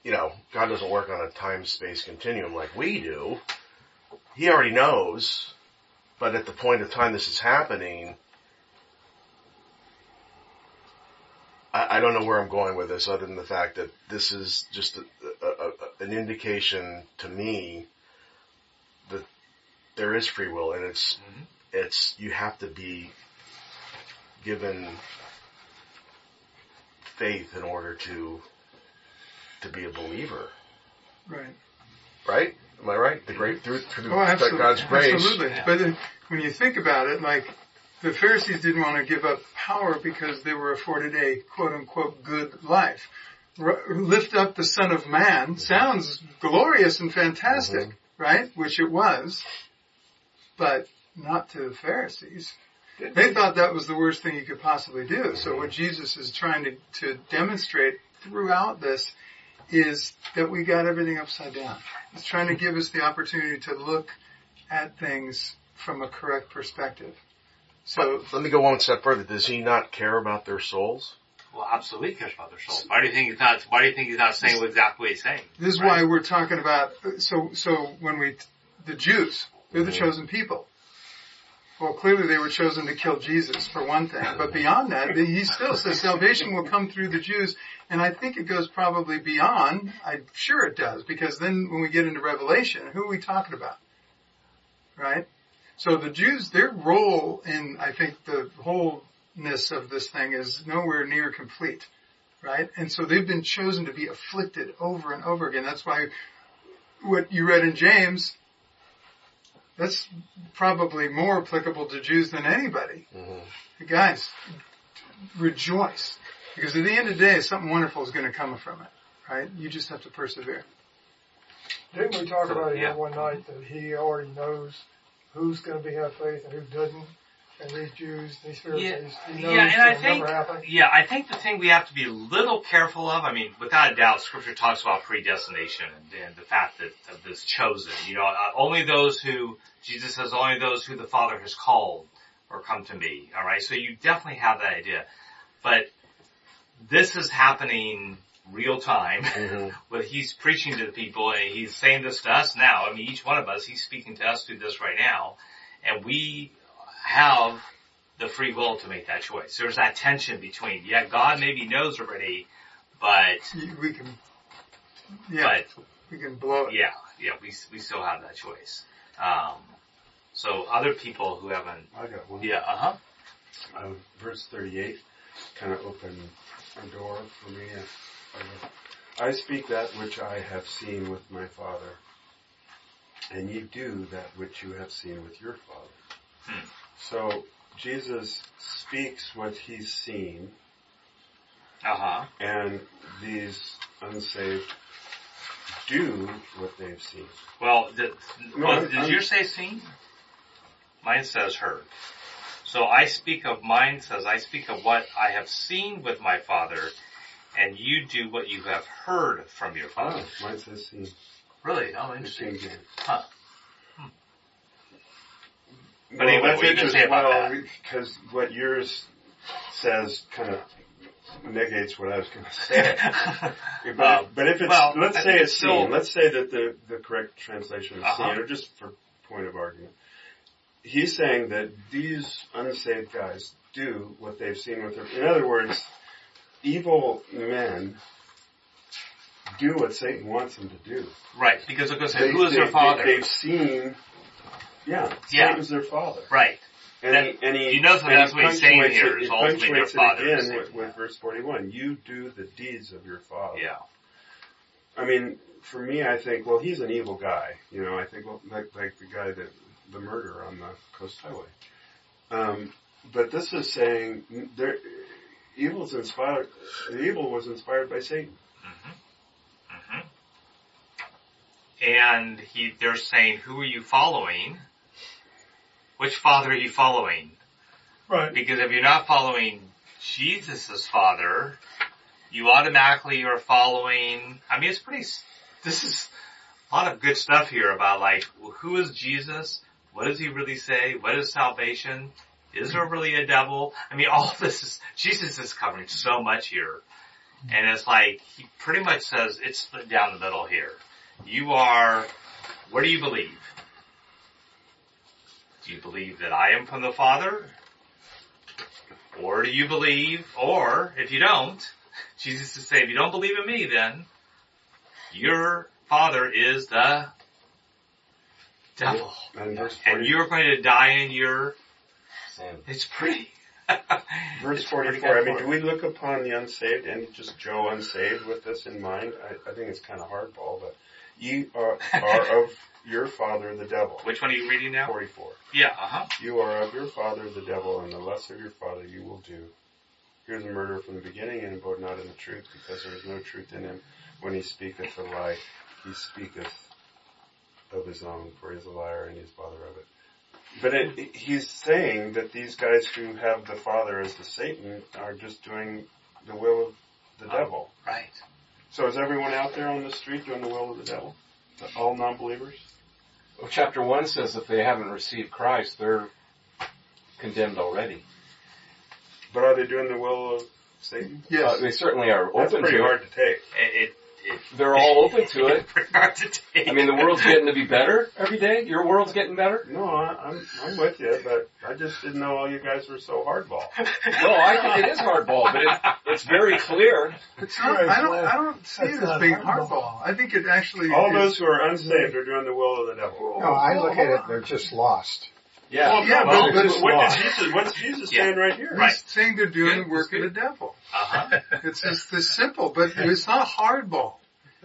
you know, God doesn't work on a time space continuum like we do. He already knows, but at the point of time this is happening, I, I don't know where I'm going with this other than the fact that this is just a, a, a, an indication to me that there is free will, and it's Mhm. it's you have to be given faith in order to to be a believer, Right. right? Am I right? The great through through Oh, absolutely. God's grace. Absolutely. But when you think about it, like the Pharisees didn't want to give up power because they were afforded a quote unquote good life. R- lift up the Son of Man sounds glorious and fantastic, mm-hmm. right? Which it was, but not to the Pharisees. They thought that was the worst thing you could possibly do. So mm-hmm. what Jesus is trying to, to demonstrate throughout this is that we got everything upside down. It's trying to give us the opportunity to look at things from a correct perspective. So, Let me go one step further. Does he not care about their souls? Well, absolutely cares about their souls. Why do you think he's not? Why do you think he's not saying exactly what he's saying? this is Right. why we're talking about, so, so when we, the Jews, they're the Mhm. chosen people. Well, clearly they were chosen to kill Jesus for one thing, but beyond that, he still says salvation will come through the Jews, and I think it goes probably beyond, I'm sure it does, because then when we get into Revelation, who are we talking about? Right? So the Jews, their role in, I think, the wholeness of this thing is nowhere near complete. Right? And so they've been chosen to be afflicted over and over again. That's why what you read in James, that's probably more applicable to Jews than anybody. Mm-hmm. Guys, rejoice. Because at the end of the day, something wonderful is going to come from it. Right? You just have to persevere. Didn't we talk about it Yeah. one night that he already knows who's going to be have faith and who doesn't? And these Jews, these Pharisees, he knows Yeah, and I think, never happen. yeah, I think the thing we have to be a little careful of, I mean, without a doubt, scripture talks about predestination and, and the fact that of this chosen, you know, uh, only those who, Jesus says, only those who the Father has called or come to me, alright? So you definitely have that idea. But this is happening real time. Mm-hmm. But he's preaching to the people and he's saying this to us now. I mean, each one of us, he's speaking to us through this right now. And we have the free will to make that choice. There's that tension between, yeah, God maybe knows already, but, We can, yeah, but we can blow it. yeah, yeah, we, we still have that choice. Um, so other people who haven't, I got one. yeah, uh huh. Uh, verse 38 kind of opened a door for me. I, I speak that which I have seen with my Father, and you do that which you have seen with your Father. Hmm. So Jesus speaks what he's seen, Uh huh. and these unsaved do what they've seen. Well, did, No, well, did I'm- say seen? Mine says heard. So I speak of, mine says, I speak of what I have seen with my father, and you do what you have heard from your father. Oh, mine says seen. Really? Oh, interesting. Huh. But anyway, what are you gonna about well? Because what yours says kind of negates what I was going to say. But, Um, but if it's, well, let's I say it's it's still- seen, let's say that the, the correct translation is Uh-huh. seen, or just for point of argument. He's saying that these unsaved guys do what they've seen with their, in other words, evil men do what Satan wants them to do. right, because going They- who is they- their father? They, have seen, yeah, Yeah. Satan's their father. right. And That- he, and he, you know that that's he what he's saying here, is he ultimately it father again with, with verse 41. You do the deeds of your father. Yeah. I mean, for me, I think, well, he's an evil guy. You know, I think, well, like, like the guy that, the murderer on the Coast Highway. Um, but this is saying, there, evil's inspired, the evil was inspired by Satan. Mm-hmm. And he, they're saying, who are you following? Which father are you following? Right. Because if you're not following Jesus' father, you automatically are following, I mean, it's pretty, this is a lot of good stuff here about like, who is Jesus? What does he really say? What is salvation? Is there really a devil? I mean, all this is, Jesus is covering so much here. And it's like, he pretty much says it's split down the middle here. You are, what do you believe? Do you believe that I am from the Father? Or do you believe, or if you don't, Jesus is saying, if you don't believe in me, then your father is the devil. And you're going to die in your, Same. it's pretty. verse It's pretty 44, I mean, do we look upon the unsaved and just Joe unsaved with this in mind? I, I think it's kind of hardball, but you are, are of your father the devil. Which one are you reading now? 44. Yeah, uh-huh. You are of your father the devil, and the lust of your father you will do. Here's a murderer from the beginning, and abode not in the truth, because there is no truth in him. When he speaketh a lie, he speaketh of his own, for he is a liar and he is father of it. But it, he's saying that these guys who have the father as the Satan are just doing the will of the Oh. devil. Right. So is everyone out there on the street doing the will of the devil? All non-believers? Well, chapter 1 says if they haven't received Christ, they're condemned already. But are they doing the will of Satan? Yes. Uh, they certainly are That's pretty to hard it. to take. It, it, it They're all open to it. pretty to take. I mean, the world's getting to be better every day. Your world's getting better. No, I, I'm I'm with you, but I just didn't know all you guys were so hardball. No, I think it is hardball, but it, it's very clear. It's not, I don't, I don't see it as being hardball. I think it actually All is, those who are unsaved are doing the will of the devil. No, I look at it, they're just lost. Yeah. Well, Yeah, no, but- but but what lost. did Jesus? What's Jesus Yeah. saying right here? Right. He's saying they're doing Good, the work that's of the devil. uh-huh. It's just this simple, but it's not hardball.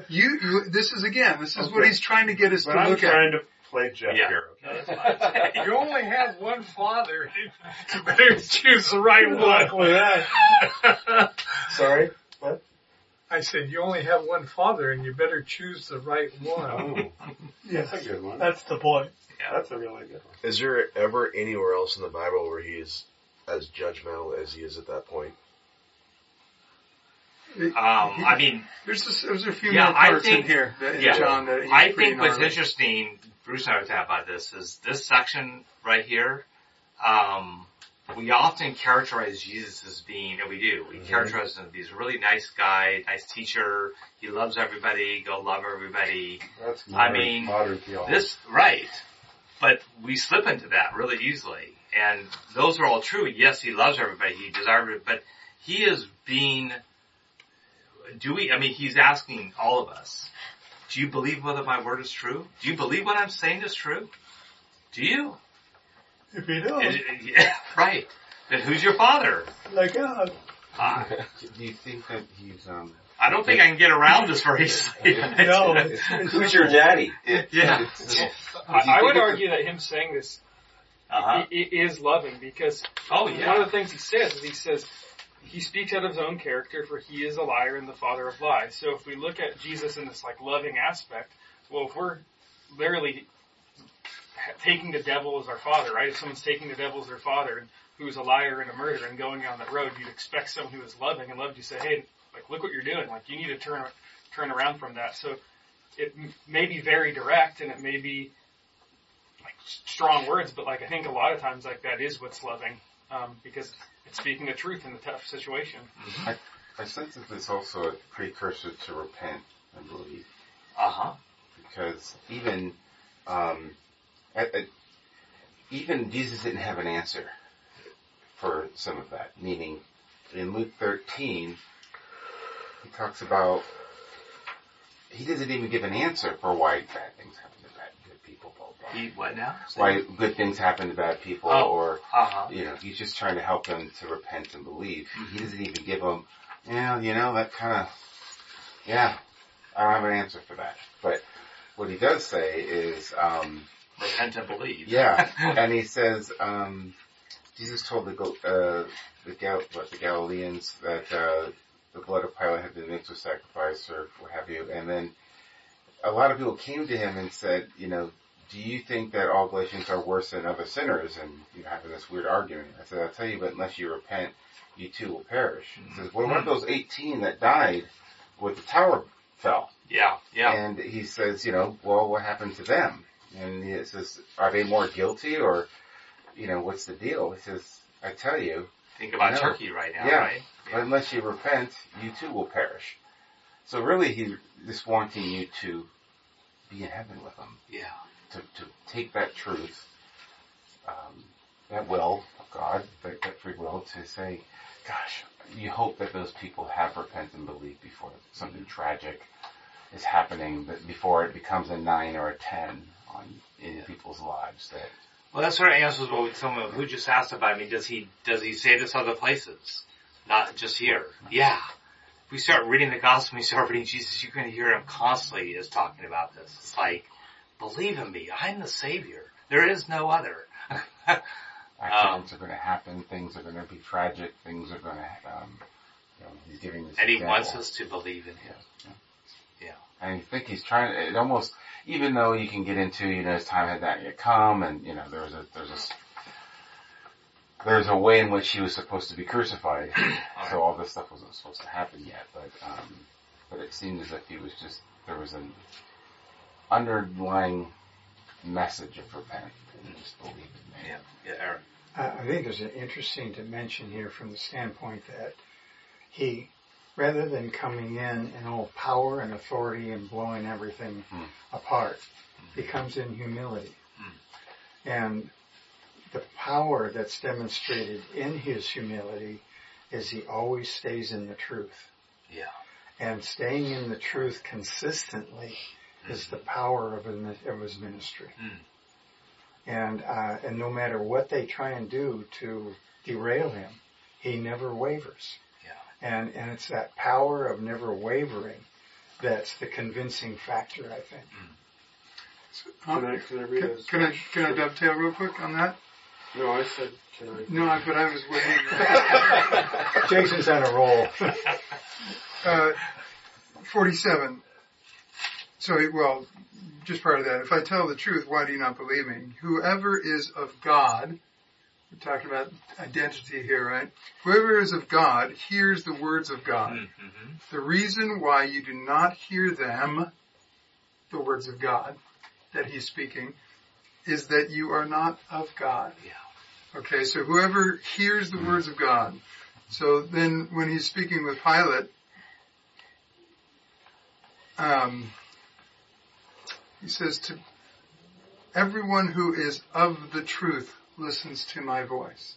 You, you, this is again, this is what he's trying to get us But to I'm look at. trying to play Jeff Yeah. here. Okay? You only have one father. You better choose the right Luck one. with that. Sorry. What? I said you only have one father, and you better choose the right one. Oh, that's a good one. That's the point. That's a really good one. Is there ever anywhere else in the Bible where he is as judgmental as he is at that point? Um, I mean, There's a, there's a few Yeah, more I parts think- in here that, in yeah. John that he's I think what's interesting, Bruce and I were talking about this, is this section right here, um, we often characterize Jesus as being, and we do, we Mhm. characterize him as this really nice guy, nice teacher, he loves everybody, go love everybody. That's I mean, modern theology. This, right. But we slip into that really easily. And those are all true. Yes, he loves everybody, he desires it, but he is being, do we, I mean, he's asking all of us, do you believe whether my word is true? Do you believe what I'm saying is true? Do you? If you don't, And- yeah, right. Then who's your father? like God. Uh, Do you think that he's um? I don't think I can get around this very easily. No, it's, it's Who's your daddy? Yeah. I, I would argue that him saying this Uh-huh. i- i- is loving because Oh one yeah. of the things he says is he says he speaks out of his own character for he is a liar and the father of lies. So if we look at Jesus in this like loving aspect, well, if we're literally taking the devil as our father, right? If someone's taking the devil as their father and who's a liar and a murderer and going down that road, you'd expect someone who is loving and loved you to say, hey, like look what you're doing. Like you need to turn turn around from that. So it may be very direct and it may be like strong words, but like I think a lot of times like that is what's loving um, because it's speaking the truth in a tough situation. I sense that there's also a precursor to repent and believe, Uh-huh. because even um, at, at, even Jesus didn't have an answer for some of that. Meaning, in Luke 13, he talks about he doesn't even give an answer for why bad things happen to bad good people. Blah, blah. He, what now? Why good things happen to bad people, Oh. or Uh-huh. you know, he's just trying to help them to repent and believe. Mm-hmm. He doesn't even give them, yeah, you know, that kind of, yeah, I don't have an answer for that. But what he does say is, um, Repent and believe. yeah, and he says, um, Jesus told the uh, the, Gal- what, the Galileans that uh, the blood of Pilate had been mixed with sacrifice or what have you, and then a lot of people came to him and said, you know, do you think that all Galatians are worse than other sinners? And you know, having this weird argument. I said, I'll tell you, but unless you repent, you too will perish. He says, well, what mm-hmm. about those 18 that died when the tower fell? Yeah, yeah. And he says, you know, well, what happened to them? And he says, are they more guilty or, you know, what's the deal? He says, I tell you, Think about No. Turkey right now, Yeah. right? Unless you repent, you too will perish. So really, he's just wanting you to be in heaven with him, Yeah. to, to take that truth, um, that will of God, that, that free will, to say, gosh, you hope that those people have repented and believed before something tragic is happening but before it becomes a nine or a ten on in people's lives. That Well, that sort of answers what someone who just asked about. I mean, does he does he say this other places, not just here? Yeah. If we start reading the gospel, we start reading Jesus, you're going to hear him constantly is talking about this. It's like, believe in me, I'm the Savior. There is no other. accidents are going to happen, things are going to be tragic, things are going to, um, you know, he's giving this and he example. wants us to believe in him. Yeah. And I think he's trying to, it almost, even though you can get into, you know, his time had not yet come and, you know, there was a, there's a, there's a way in which he was supposed to be crucified. so all this stuff wasn't supposed to happen yet, but, um, but it seemed as if he was just, there was an underlying message of repentance and just believe in me. Yeah. Yeah, Aaron. I I think there's an interesting dimension here from the standpoint that he, rather than coming in in all power and authority and blowing everything Hmm. apart, he comes in humility. And the power that's demonstrated in his humility is he always stays in the truth. Yeah. And staying in the truth consistently is the power of his of his ministry. Mm. And uh, and no matter what they try and do to derail him, he never wavers. Yeah. And and it's that power of never wavering that's the convincing factor, I think. Can I, can I read Can, can I can I dovetail real quick on that? No, I said, can I? No, I- but I was waiting. Jason's on a roll. uh, 47. So, well, just part of that. If I tell the truth, why do you not believe me? Whoever is of God, we're talking about identity here, right? Whoever is of God hears the words of God. Mm-hmm. The reason why you do not hear them, the words of God that he's speaking, is that you are not of God. Yeah. Okay, so whoever hears the words of God. So then when he's speaking with Pilate, um, he says to everyone who is of the truth listens to my voice.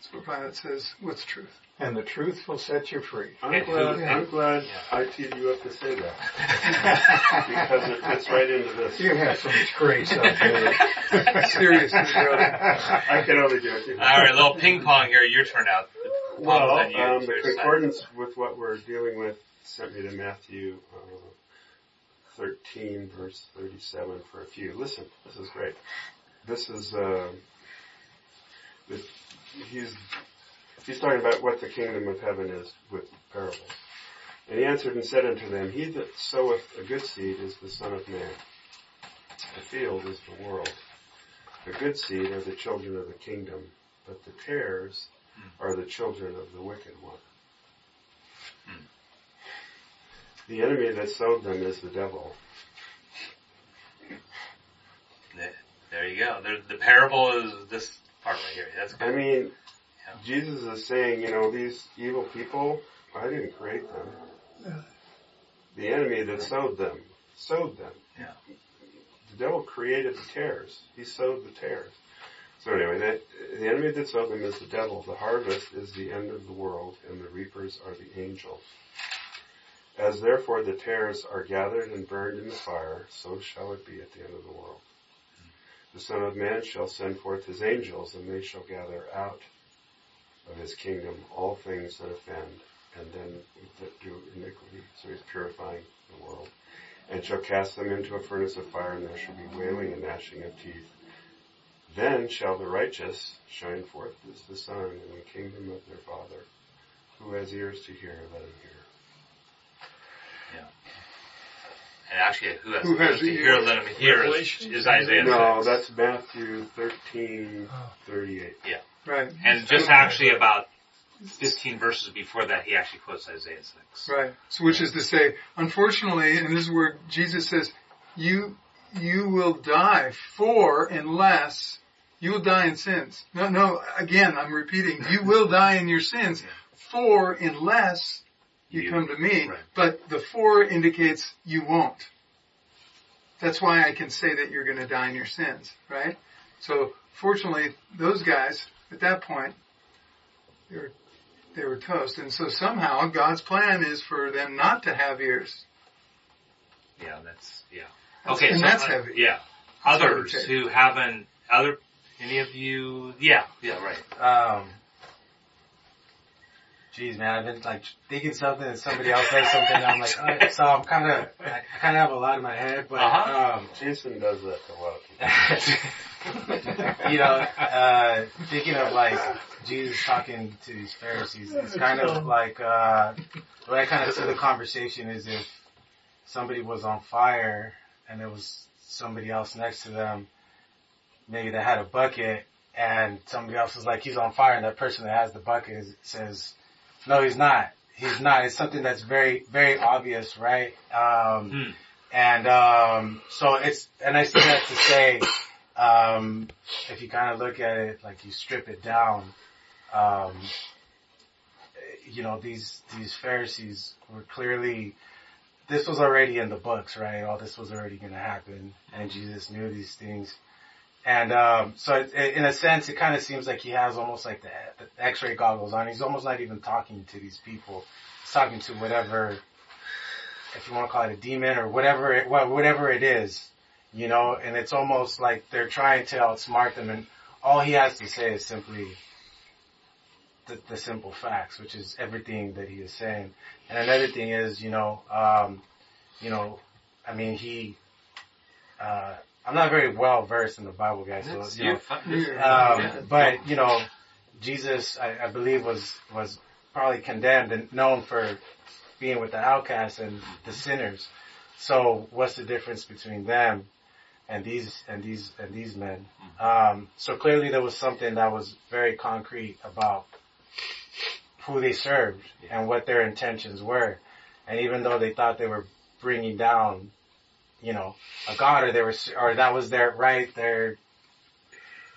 That's what Pilate says. What's truth? And the truth will set you free. I'm And glad, who- I'm glad I teed you up to say that. because it fits right into this. You have so much grace out there. Seriously, brother. I can only joke. All right, little ping pong here. Your turn out. Well, you. um, the Your side. concordance with what we're dealing with sent me to Matthew uh, 13, verse 37 for a few. Listen, this is great. This is, uh, this, he's, he's talking about what the kingdom of heaven is with parables. And he answered and said unto them, He that soweth a good seed is the Son of Man. The field is the world. The good seed are the children of the kingdom, but the tares are the children of the wicked one. Hmm. The enemy that sowed them is the devil. There- There you go. There, the parable is this part right here. That's I mean, Yeah. Jesus is saying, you know, these evil people, I didn't create them. The enemy that sowed them, sowed them. Yeah. The devil created the tares. He sowed the tares. So anyway, that, the enemy that sowed them is the devil. The harvest is the end of the world, and the reapers are the angels. As therefore the tares are gathered and burned in the fire, so shall it be at the end of the world. The Son of Man shall send forth his angels, and they shall gather out of his kingdom all things that offend, and then that do iniquity. So he's purifying the world. And shall cast them into a furnace of fire, and there shall be wailing and gnashing of teeth. Then shall the righteous shine forth as the sun in the kingdom of their Father. Who has ears to hear, let him hear. And actually, who has, Who has ears to hear, let him hear is, is Isaiah No, 6. that's Matthew thirteen Oh. thirty-eight. Yeah. Right. And just actually about 15 verses before that, he actually quotes Isaiah 6. Right. So which is to say, unfortunately, and this is where Jesus says, you, you will die for unless you will die in sins. No, no, again, I'm repeating, you will die in your sins for unless you, You- come to me. right. But the four indicates you won't. That's why I can say that you're going to die in your sins, right? So fortunately, those guys at that point, they're they were toast. And so somehow God's plan is for them not to have ears. Yeah, that's yeah. That's- Okay, and so, that's uh, heavy. Yeah, That's others who haven't other any of you? Yeah, yeah, right. Um, geez, man, I've been like thinking something and somebody else says something. And I'm like, all right, so I'm kind of, I kind of have a lot in my head, but Uh-huh. um, Jason does that to a lot of people. you know, uh, thinking of like Jesus talking to these Pharisees, it's kind of like uh, the way I kind of see the conversation is if somebody was on fire and there was somebody else next to them, maybe they had a bucket and somebody else is like, he's on fire, and that person that has the bucket is, says, no, he's not. He's not. It's something that's very, very obvious, right? Um, Hmm. and um, so it's, and I say that to say, um, if you kind of look at it, like you strip it down, um, you know, these these Pharisees were clearly, this was already in the books, right? All this was already going to happen, and Jesus knew these things. And um, so, it, it- in a sense, it kind of seems like he has almost like the, the X-ray goggles on. He's almost not even talking to these people. He's talking to whatever, if you want to call it a demon or whatever, it, wha- whatever it is, you know. And it's almost like they're trying to outsmart them, and all he has to say is simply the, the simple facts, which is everything that he is saying. And another thing is, you know, um, you know, I mean, he. Uh, I'm not very well versed in the Bible, guys. So, you know, you're fine. um, Yeah. but you know, Jesus, I, I believe, was was probably condemned and known for being with the outcasts and the sinners. So, what's the difference between them and these and these and these men? Um, so clearly, there was something that was very concrete about who they served and what their intentions were. And even though they thought they were bringing down, you know, a god, or they were, or that was their right, their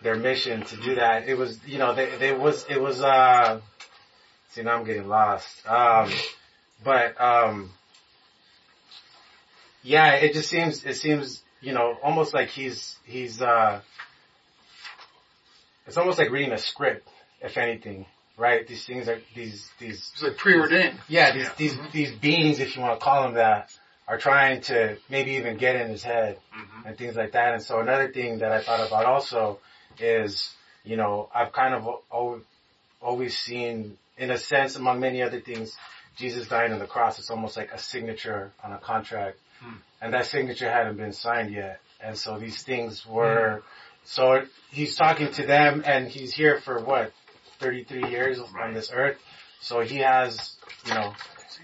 their mission to do that. It was, you know, they, they was, it was, uh, see now I'm getting lost. Um, but, um, yeah, it just seems, it seems, you know, almost like he's, he's, uh, it's almost like reading a script, if anything, right? These things are, these, these. It's like preordained. Yeah, these, these, these beings, if you want to call them that, are trying to maybe even get in his head mm-hmm. and things like that. And so another thing that I thought about also is, you know, I've kind of al- always seen, in a sense, among many other things, Jesus dying on the cross. It's almost like a signature on a contract, hmm. and that signature hadn't been signed yet. And so these things hmm. were. So he's talking to them, and he's here for what, 33 years on this earth. So he has, you know,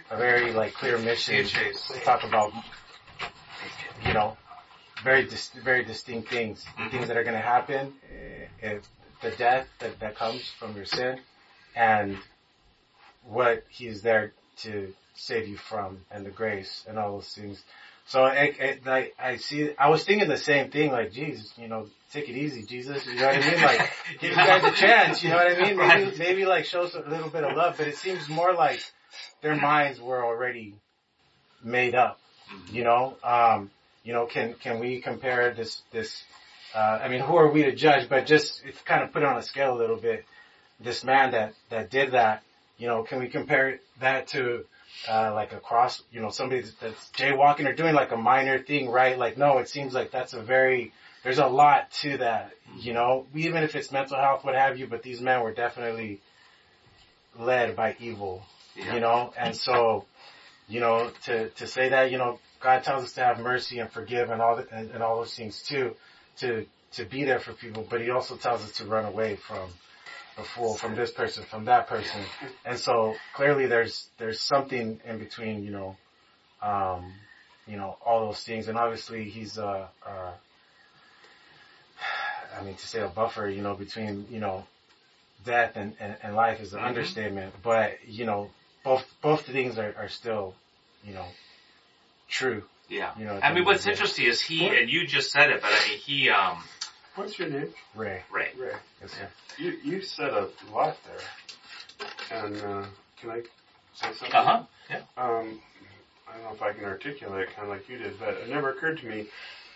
a very like clear mission to talk about, you know, very dis- very distinct things, the things that are going to happen, uh, uh, the death that that comes from your sin, and what He is there to save you from, and the grace and all those things. So it, like I see, I was thinking the same thing, like, Jesus, you know, take it easy, Jesus. You know what I mean? Like, give you guys a chance. You know what I mean? Maybe, maybe like show us a little bit of love, but it seems more like their minds were already made up. You know, um, you know, can can we compare this this? Uh, I mean, who are we to judge? But just if kind of put it on a scale a little bit, this man that that did that, you know, can we compare that to uh, like a cross? You know, somebody that's- that's jaywalking or doing like a minor thing, right? Like, no, it seems like that's a very there's a lot to that. You know, even if it's mental health, what have you. But these men were definitely led by evil. Yeah. You know, and so you know, to, to say that, you know, God tells us to have mercy and forgive and all the, and, and all those things too, to, to be there for people, but he also tells us to run away from a fool, from this person, from that person. And so clearly there's, there's something in between, you know, um, you know, all those things. And obviously he's, uh, uh, I mean, to say a buffer, you know, between, you know, death and, and, and life is an Mhm. understatement, but, you know, both, both things are, are still, you know, true. Yeah. You know, I mean, what's of the day. interesting is he, and you just said it, but I mean, he, um, What's your name? Ray. Ray. Ray. Yes, sir. You you said a lot there, and uh, can I say something? Uh-huh, yeah. Um, I don't know if I can articulate it kind of like you did, but it never occurred to me.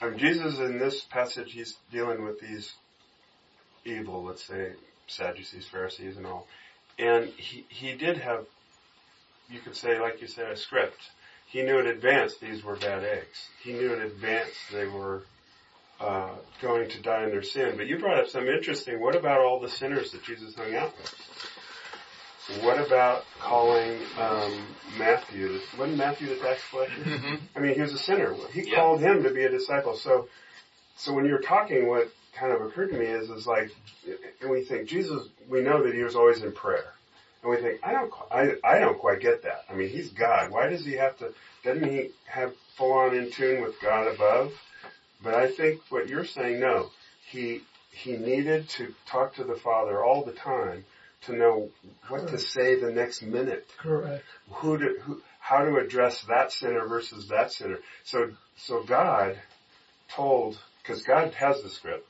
Um, Jesus in this passage, he's dealing with these evil, let's say Sadducees, Pharisees, and all, and he he did have, you could say, like you said, a script. He knew in advance these were bad eggs. He knew in advance they were uh, going to die in their sin. But you brought up some interesting. What about all the sinners that Jesus hung out with? What about calling um, Matthew? Wasn't Matthew the tax collector? Mhm. I mean, he was a sinner. He Yeah. called him to be a disciple. So, so when you're talking, what kind of occurred to me is, is like, and we think Jesus. We know that he was always in prayer, and we think, I don't, I, I don't quite get that. I mean, he's God. Why does he have to? Doesn't he have full on in tune with God above? But I think what you're saying, no, he he needed to talk to the Father all the time to know what to say the next minute Correct. who to who how to address that sinner versus that sinner. So so God told because God has the script.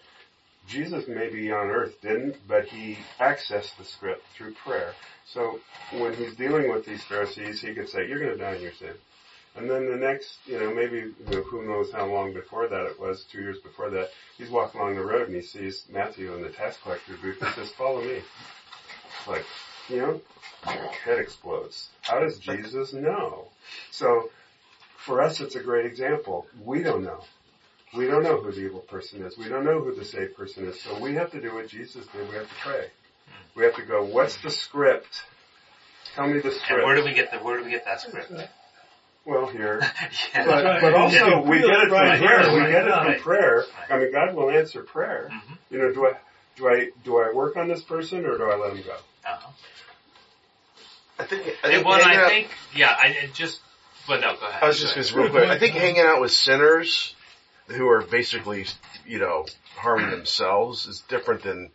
Jesus maybe on earth didn't, but he accessed the script through prayer. So when he's dealing with these Pharisees, he could say, "You're going to die in your sin." And then the next, you know, maybe you know, who knows how long before that it was, two years before that, he's walking along the road and he sees Matthew in the tax collector booth and says, "Follow me." It's like, you know, head explodes. How does Jesus know? So, for us, it's a great example. We don't know. We don't know who the evil person is. We don't know who the saved person is. So we have to do what Jesus did. We have to pray. We have to go, what's the script? Tell me the script. And where do we get the where do we get that script? Well, here. Yeah. But, but also, we get it from Right. prayer. We get it from prayer. I mean, God will answer prayer. You know, do I, do I, do I work on this person or do I let him go? Uh-huh. I think, I think, what hanging I out- think, yeah, I just, but no, go ahead. I was just going to real quick. I think hanging out with sinners who are basically, you know, harming themselves is different than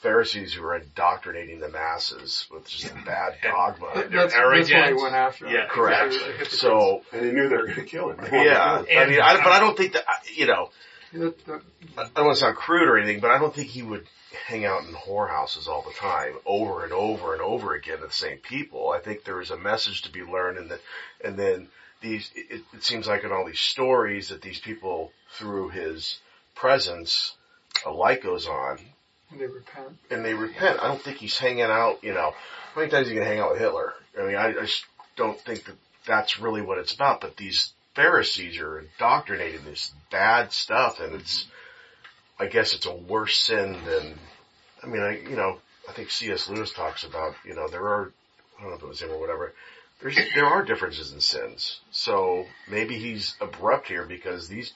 Pharisees who are indoctrinating the masses with just bad dogma. That- that's- that's why he went after him. Yeah, correct. They. So, and he knew they were going to kill him. Yeah, I mean, I, but I don't think that you know. That- that- I don't want to sound crude or anything, but I don't think he would hang out in whorehouses all the time, over and over and over again with the same people. I think there is a message to be learned, and that, and then these. It, it seems like in all these stories that these people, through his presence, a light goes on, and they repent. and they repent. I don't think he's hanging out. You know, how many times are you gonna hang out with Hitler? I mean, I, I just don't think that that's really what it's about. But these Pharisees are indoctrinating this bad stuff, and it's. I guess it's a worse sin than. I mean, I you know I think C.S. Lewis talks about you know there are I don't know if it was him or whatever. There's there are differences in sins, so maybe he's abrupt here because these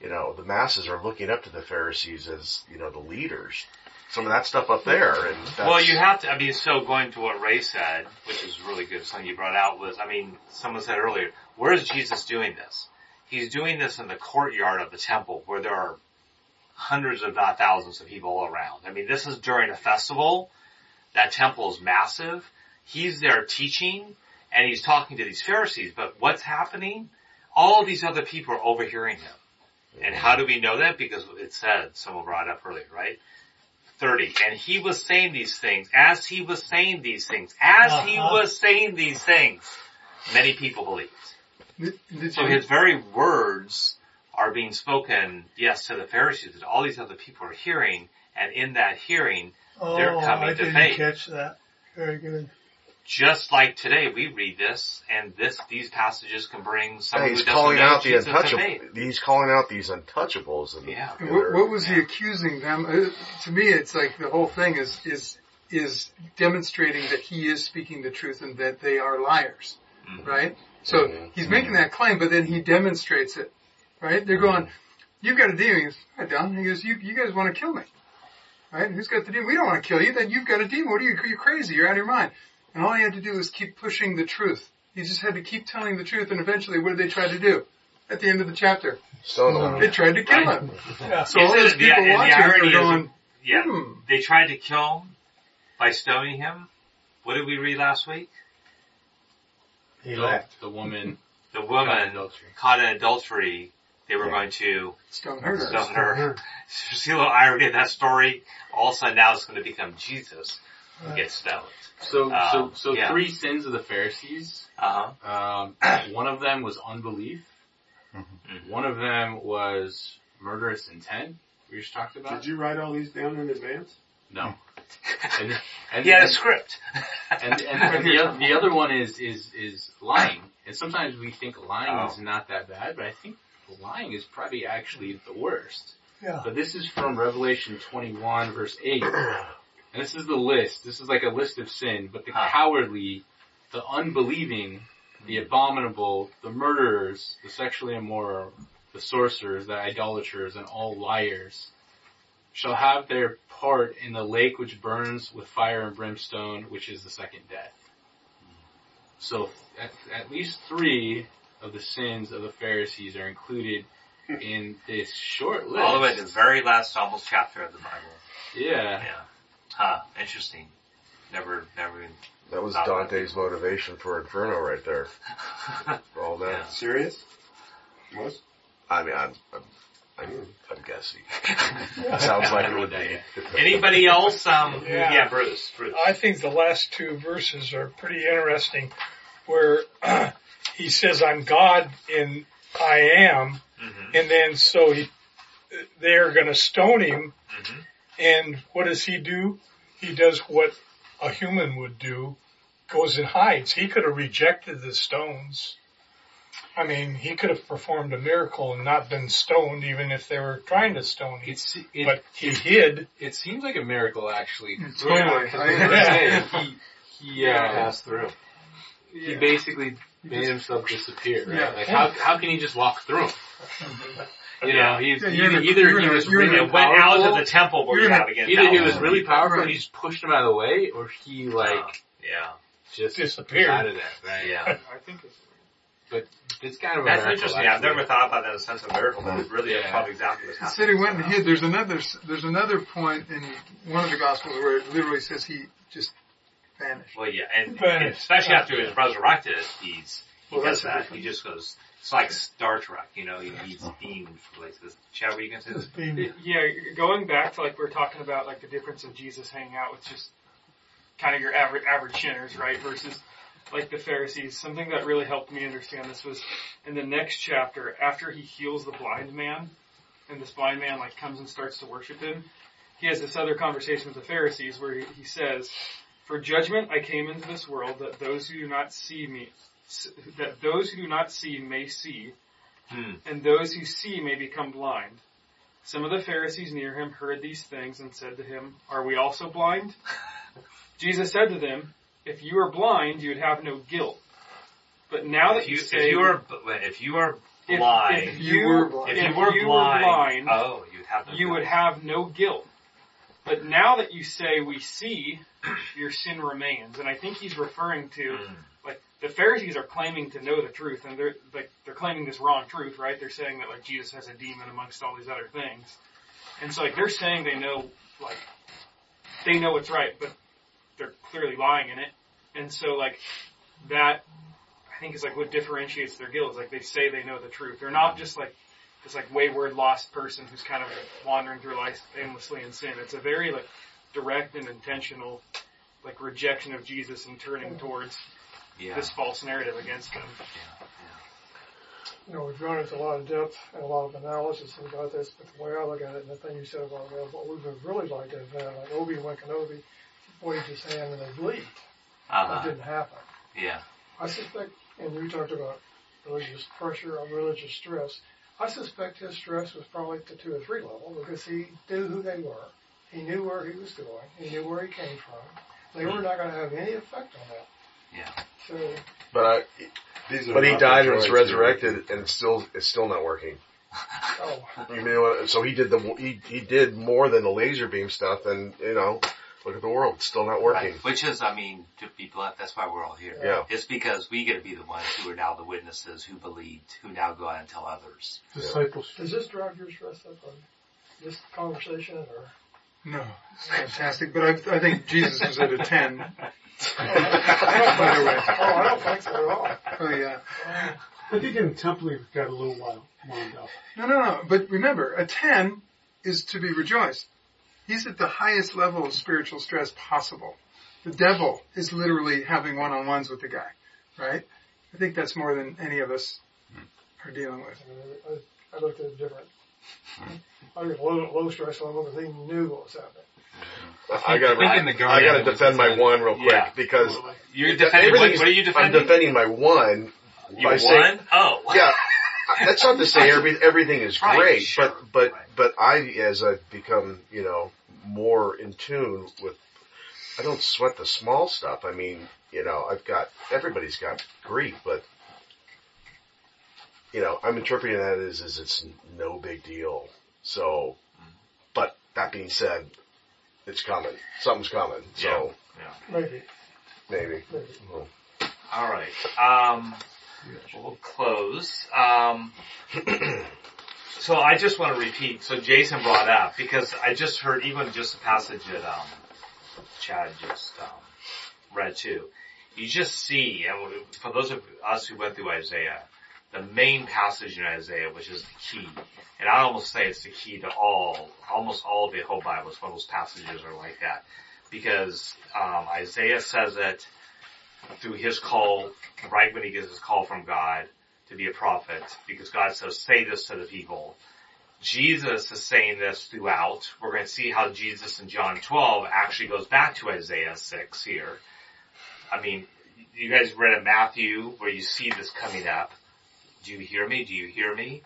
you know, the masses are looking up to the Pharisees as, you know, the leaders. Some of that stuff up there, Well, you have to, I mean, so going to what Ray said, which is really good, something you brought out was, I mean, someone said earlier, where is Jesus doing this? He's doing this in the courtyard of the temple where there are hundreds if not thousands of people around. I mean, this is during a festival. That temple is massive. He's there teaching and he's talking to these Pharisees, but what's happening? All these other people are overhearing him. And how do we know that? Because it said, someone brought it up earlier, right? 30. And he was saying these things, as he was saying these things, as he Uh-huh. was saying these things, many people believed. Did, did So you- his very words are being spoken, yes, to the Pharisees, that all these other people are hearing, and in that hearing, they're Oh, coming I to didn't faith. catch that. Very good. Just like today, we read this, and this, these passages can bring yeah, someone he's who doesn't calling know out the Jesus to untouchable. faith. He's calling out these untouchables. And, Yeah. and What, they're- what was he accusing them? Uh, to me, it's like the whole thing is is is demonstrating that he is speaking the truth and that they are liars, Mm-hmm. right? So he's making that claim, but then he demonstrates it, right? They're going, "You've got a demon." He goes, "I don't." He goes, "You you guys want to kill me, right? Who's got the demon? We don't want to kill you. Then you've got a demon. What are you? You're crazy. You're out of your mind." And all he had to do was keep pushing the truth. He just had to keep telling the truth, and eventually, what did they try to do? At the end of the chapter, Stone him. they tried to kill him. Yeah. So all Isn't those it- people and the watching irony are is- Yeah. Hmm. They tried to kill him by stoning him. What did we read last week? He the, left. the woman The caught woman in adultery. caught in adultery. They were Yeah. going to stone her. stone her. See a little irony in that story. All of a sudden now it's going to become Jesus who gets stoned. So, Uh, so, so yeah. three sins of the Pharisees. Uh huh. Um, one of them was unbelief. Mm-hmm. One of them was murderous intent. We just talked about. Did you write all these down in advance? No. And, and He had a script. and, and, and the, oth- the other one is, is, is lying. And sometimes we think lying Oh. is not that bad, but I think lying is probably actually the worst. Yeah. But this is from Revelation 21 verse 8. And this is the list. This is like a list of sin, but the cowardly, the unbelieving, the abominable, the murderers, the sexually immoral, the sorcerers, the idolaters, and all liars shall have their part in the lake which burns with fire and brimstone, which is the second death. So at, at least three of the sins of the Pharisees are included hmm. in this short list. All the way to the very last almost chapter of the Bible. Yeah. Yeah. Huh. Interesting. Never, never even. That was thought about Dante's motivation for Inferno right there. For all that. Yeah. Serious? Was? I mean, I'm, I'm, I'm, I'm guessing. Sounds like it would be. Anybody else? Um, Yeah. yeah. Bruce. Bruce. I think the last two verses are pretty interesting where he says, I'm God and I am. Mhm. And then so he, they're going to stone him. Mhm. And what does he do? He does what a human would do, goes and hides. He could have rejected the stones. I mean, he could have performed a miracle and not been stoned even if they were trying to stone him. It's, it, But he hid. it seems like a miracle actually. Totally. Because we saying, he, he, uh, Pass through. he basically made himself disappear, right? Yeah. Like how, how can he just walk through 'em? You know, he's Yeah, either, you're in a- either he was you're really a- It went out powerful, of the temple where You're you in a- have either he was really powerful Right. and he just pushed him out of the way, or he like Yeah. just Disappeared. out of that, right? Yeah. I think it's But it's kind of a That's miracle, interesting. I've never thought about that in a sense of miracle. That's really Yeah. probably exactly what's He said he went and hid. There's another, there's another point in one of the Gospels where it literally says he just vanished. Well, yeah, and, and Vanished. especially after he was resurrected, he's he Well, does that. He just goes. It's like Star Trek, you know. He, he's beamed from places. Chad, you gonna say? Yeah, going back to like we are talking about like the difference of Jesus hanging out with just kind of your average average sinners, right? Versus like the Pharisees. Something that really helped me understand this was in the next chapter after he heals the blind man, and this blind man like comes and starts to worship him. He has this other conversation with the Pharisees where he, he says, "For judgment I came into this world that those who do not see me, that those who do not see may see, Hmm. and those who see may become blind." Some of the Pharisees near him heard these things and said to him, Are we also blind? Jesus said to them, If you were blind, you would have no guilt. But now that If you, you, say, if you are if you are blind, if You you, were blind. if if you were you blind, blind, oh, you'd have no you guilt. would have no guilt. But now that you say we see, your sin remains. And I think he's referring to Hmm. Like the Pharisees are claiming to know the truth, and they're like they're claiming this wrong truth, right? They're saying that like Jesus has a demon amongst all these other things, and so like they're saying they know like they know what's right, but they're clearly lying in it, and so like that I think is like what differentiates their guilt is like they say they know the truth. They're not just like this like wayward lost person who's kind of wandering through life aimlessly in sin. It's a very like direct and intentional like rejection of Jesus and turning towards yeah. this false narrative against him. you know, we've gone into a lot of depth and a lot of analysis about this, but the way I look at it, and the thing you said about well, what we would have really like to have had, like Obi Wan Kenobi, waved his hand and they believed. That Uh-huh. didn't happen. Yeah. I suspect, and you talked about religious pressure or religious stress. I suspect his stress was probably at the two or three level because he knew who they were. He knew where he was going. He knew where he came from. They were not going to have any effect on that. Yeah. So But I, These are but he not died and was droids resurrected, and it's still it's still not working. Oh, You know, what? so he did the he he did more than the laser beam stuff, and you know, look at the world, it's still not working. Right. Which is, I mean, to be blunt, that's why we're all here. Yeah. It's because we get to be the ones who are now the witnesses who believed, who now go out and tell others. discipleship. Does this drive your stress up on this conversation, or No, it's fantastic. But I, I think Jesus was at a 10. By the way. Oh, I don't think so at all. Oh, yeah. I think in Temple we've got a little while wound up. No, no, no. But remember, a 10 is to be rejoiced. He's at the highest level of spiritual stress possible. The devil is literally having one-on-ones with the guy, right? I think that's more than any of us are dealing with. I, I, I looked at it different. I think low, low stress level because he knew what was happening. I got I think in the I got to defend my decided- one real quick Yeah. because You're defending what, what are you defending? I'm defending my one you by won? saying oh. yeah. That's not to say every, everything is Right, great, sure. but but Right. but I as I've become you know more in tune with, I don't sweat the small stuff. I mean, you know, I've got everybody's got grief, but you know, I'm interpreting that as is it's no big deal. So, but that being said, it's coming. Something's coming. So Maybe. maybe. Maybe. Well, All right. Um, we'll close. Um, so I just want to repeat. So Jason brought up because I just heard even just the passage that um, Chad just um, read too. You just see, and for those of us who went through Isaiah, the main passage in Isaiah, which is the key, and I almost say it's the key to all, almost all of the whole Bible. It's one of those passages are like that, because um, Isaiah says it through his call, right when he gets his call from God to be a prophet, because God says, say this to the people. Jesus is saying this throughout. We're going to see how Jesus in John 12 actually goes back to Isaiah 6 here. I mean, you guys read in Matthew where you see this coming up. Do you hear me? Do you hear me?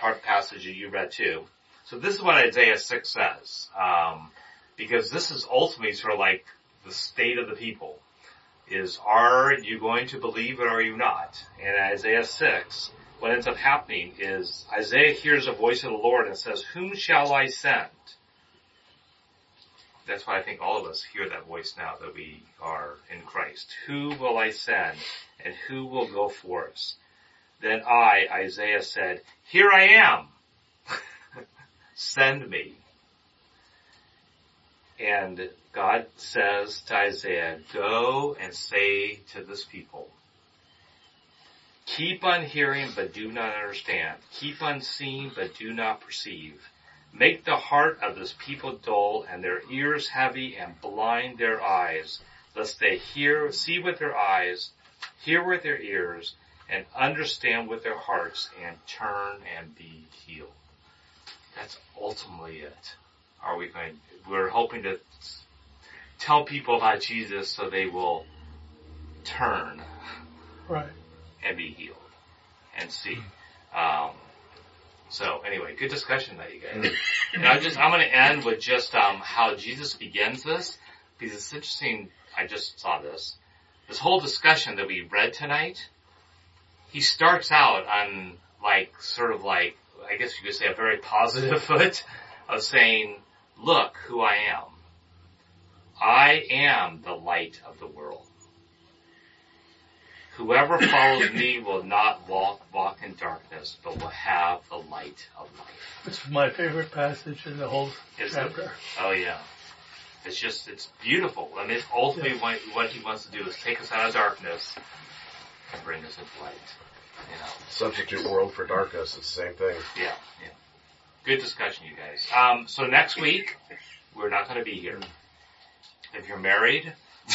Part passage that you read too. So this is what Isaiah 6 says. Um, because this is ultimately sort of like the state of the people is are you going to believe it or are you not? And Isaiah 6, what ends up happening is Isaiah hears a voice of the Lord and says, whom shall I send? That's why I think all of us hear that voice now that we are in Christ. Who will I send and who will go for us? Then I, Isaiah said, here I am. send me. And God says to Isaiah, go and say to this people, keep on hearing but do not understand. Keep on seeing but do not perceive. Make the heart of this people dull and their ears heavy and blind their eyes, lest they hear, see with their eyes, hear with their ears, and understand with their hearts and turn and be healed. That's ultimately it. Are we going, we're hoping to tell people about Jesus so they will turn Right. and be healed and see. Um, so anyway, good discussion that you guys. and I just I'm going to end with just um, how Jesus begins this because it's interesting. I just saw this. This whole discussion that we read tonight. He starts out on like sort of like I guess you could say a very positive foot of saying, "Look who I am. I am the light of the world." Whoever follows me will not walk walk in darkness, but will have the light of life. It's my favorite passage in the whole Is it? chapter. Oh yeah. It's just it's beautiful. I mean, ultimately, what, what he wants to do is take us out of darkness and bring us into light. You know. Substitute world for darkness. It's the same thing. Yeah, yeah. Good discussion, you guys. Um, so next week we're not going to be here. If you're married,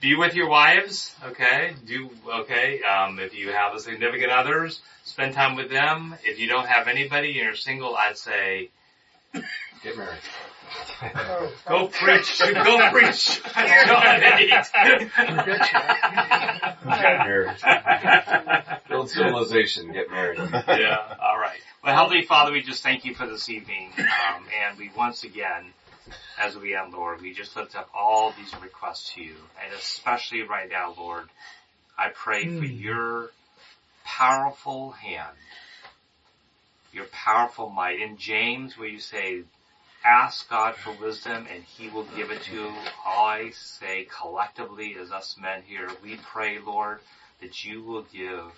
be with your wives, okay? Do, okay? Um, if you have a significant others, spend time with them. If you don't have anybody and you're single, I'd say, Get married. go preach, go preach. go get married Build civilization. Get married. yeah, alright. Well, Heavenly Father, we just thank you for this evening, um, and we once again, as we end, Lord, we just lift up all these requests to you, and especially right now, Lord, I pray for your powerful hand, your powerful might. In James, where you say, ask God for wisdom and he will give it to you. I say collectively as us men here, we pray, Lord, that you will give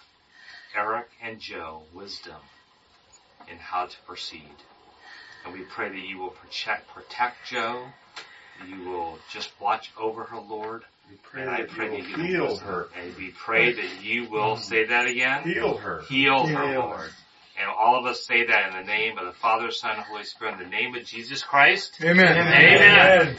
Eric and Joe wisdom in how to proceed. And we pray that you will protect, protect Joe. You will just watch over her, Lord. We pray and I that pray you will heal her. And we pray that you will mm. say that again. Heal her. Heal her, Lord. Her. And all of us say that in the name of the Father, Son, and Holy Spirit, in the name of Jesus Christ. Amen. Amen. Amen.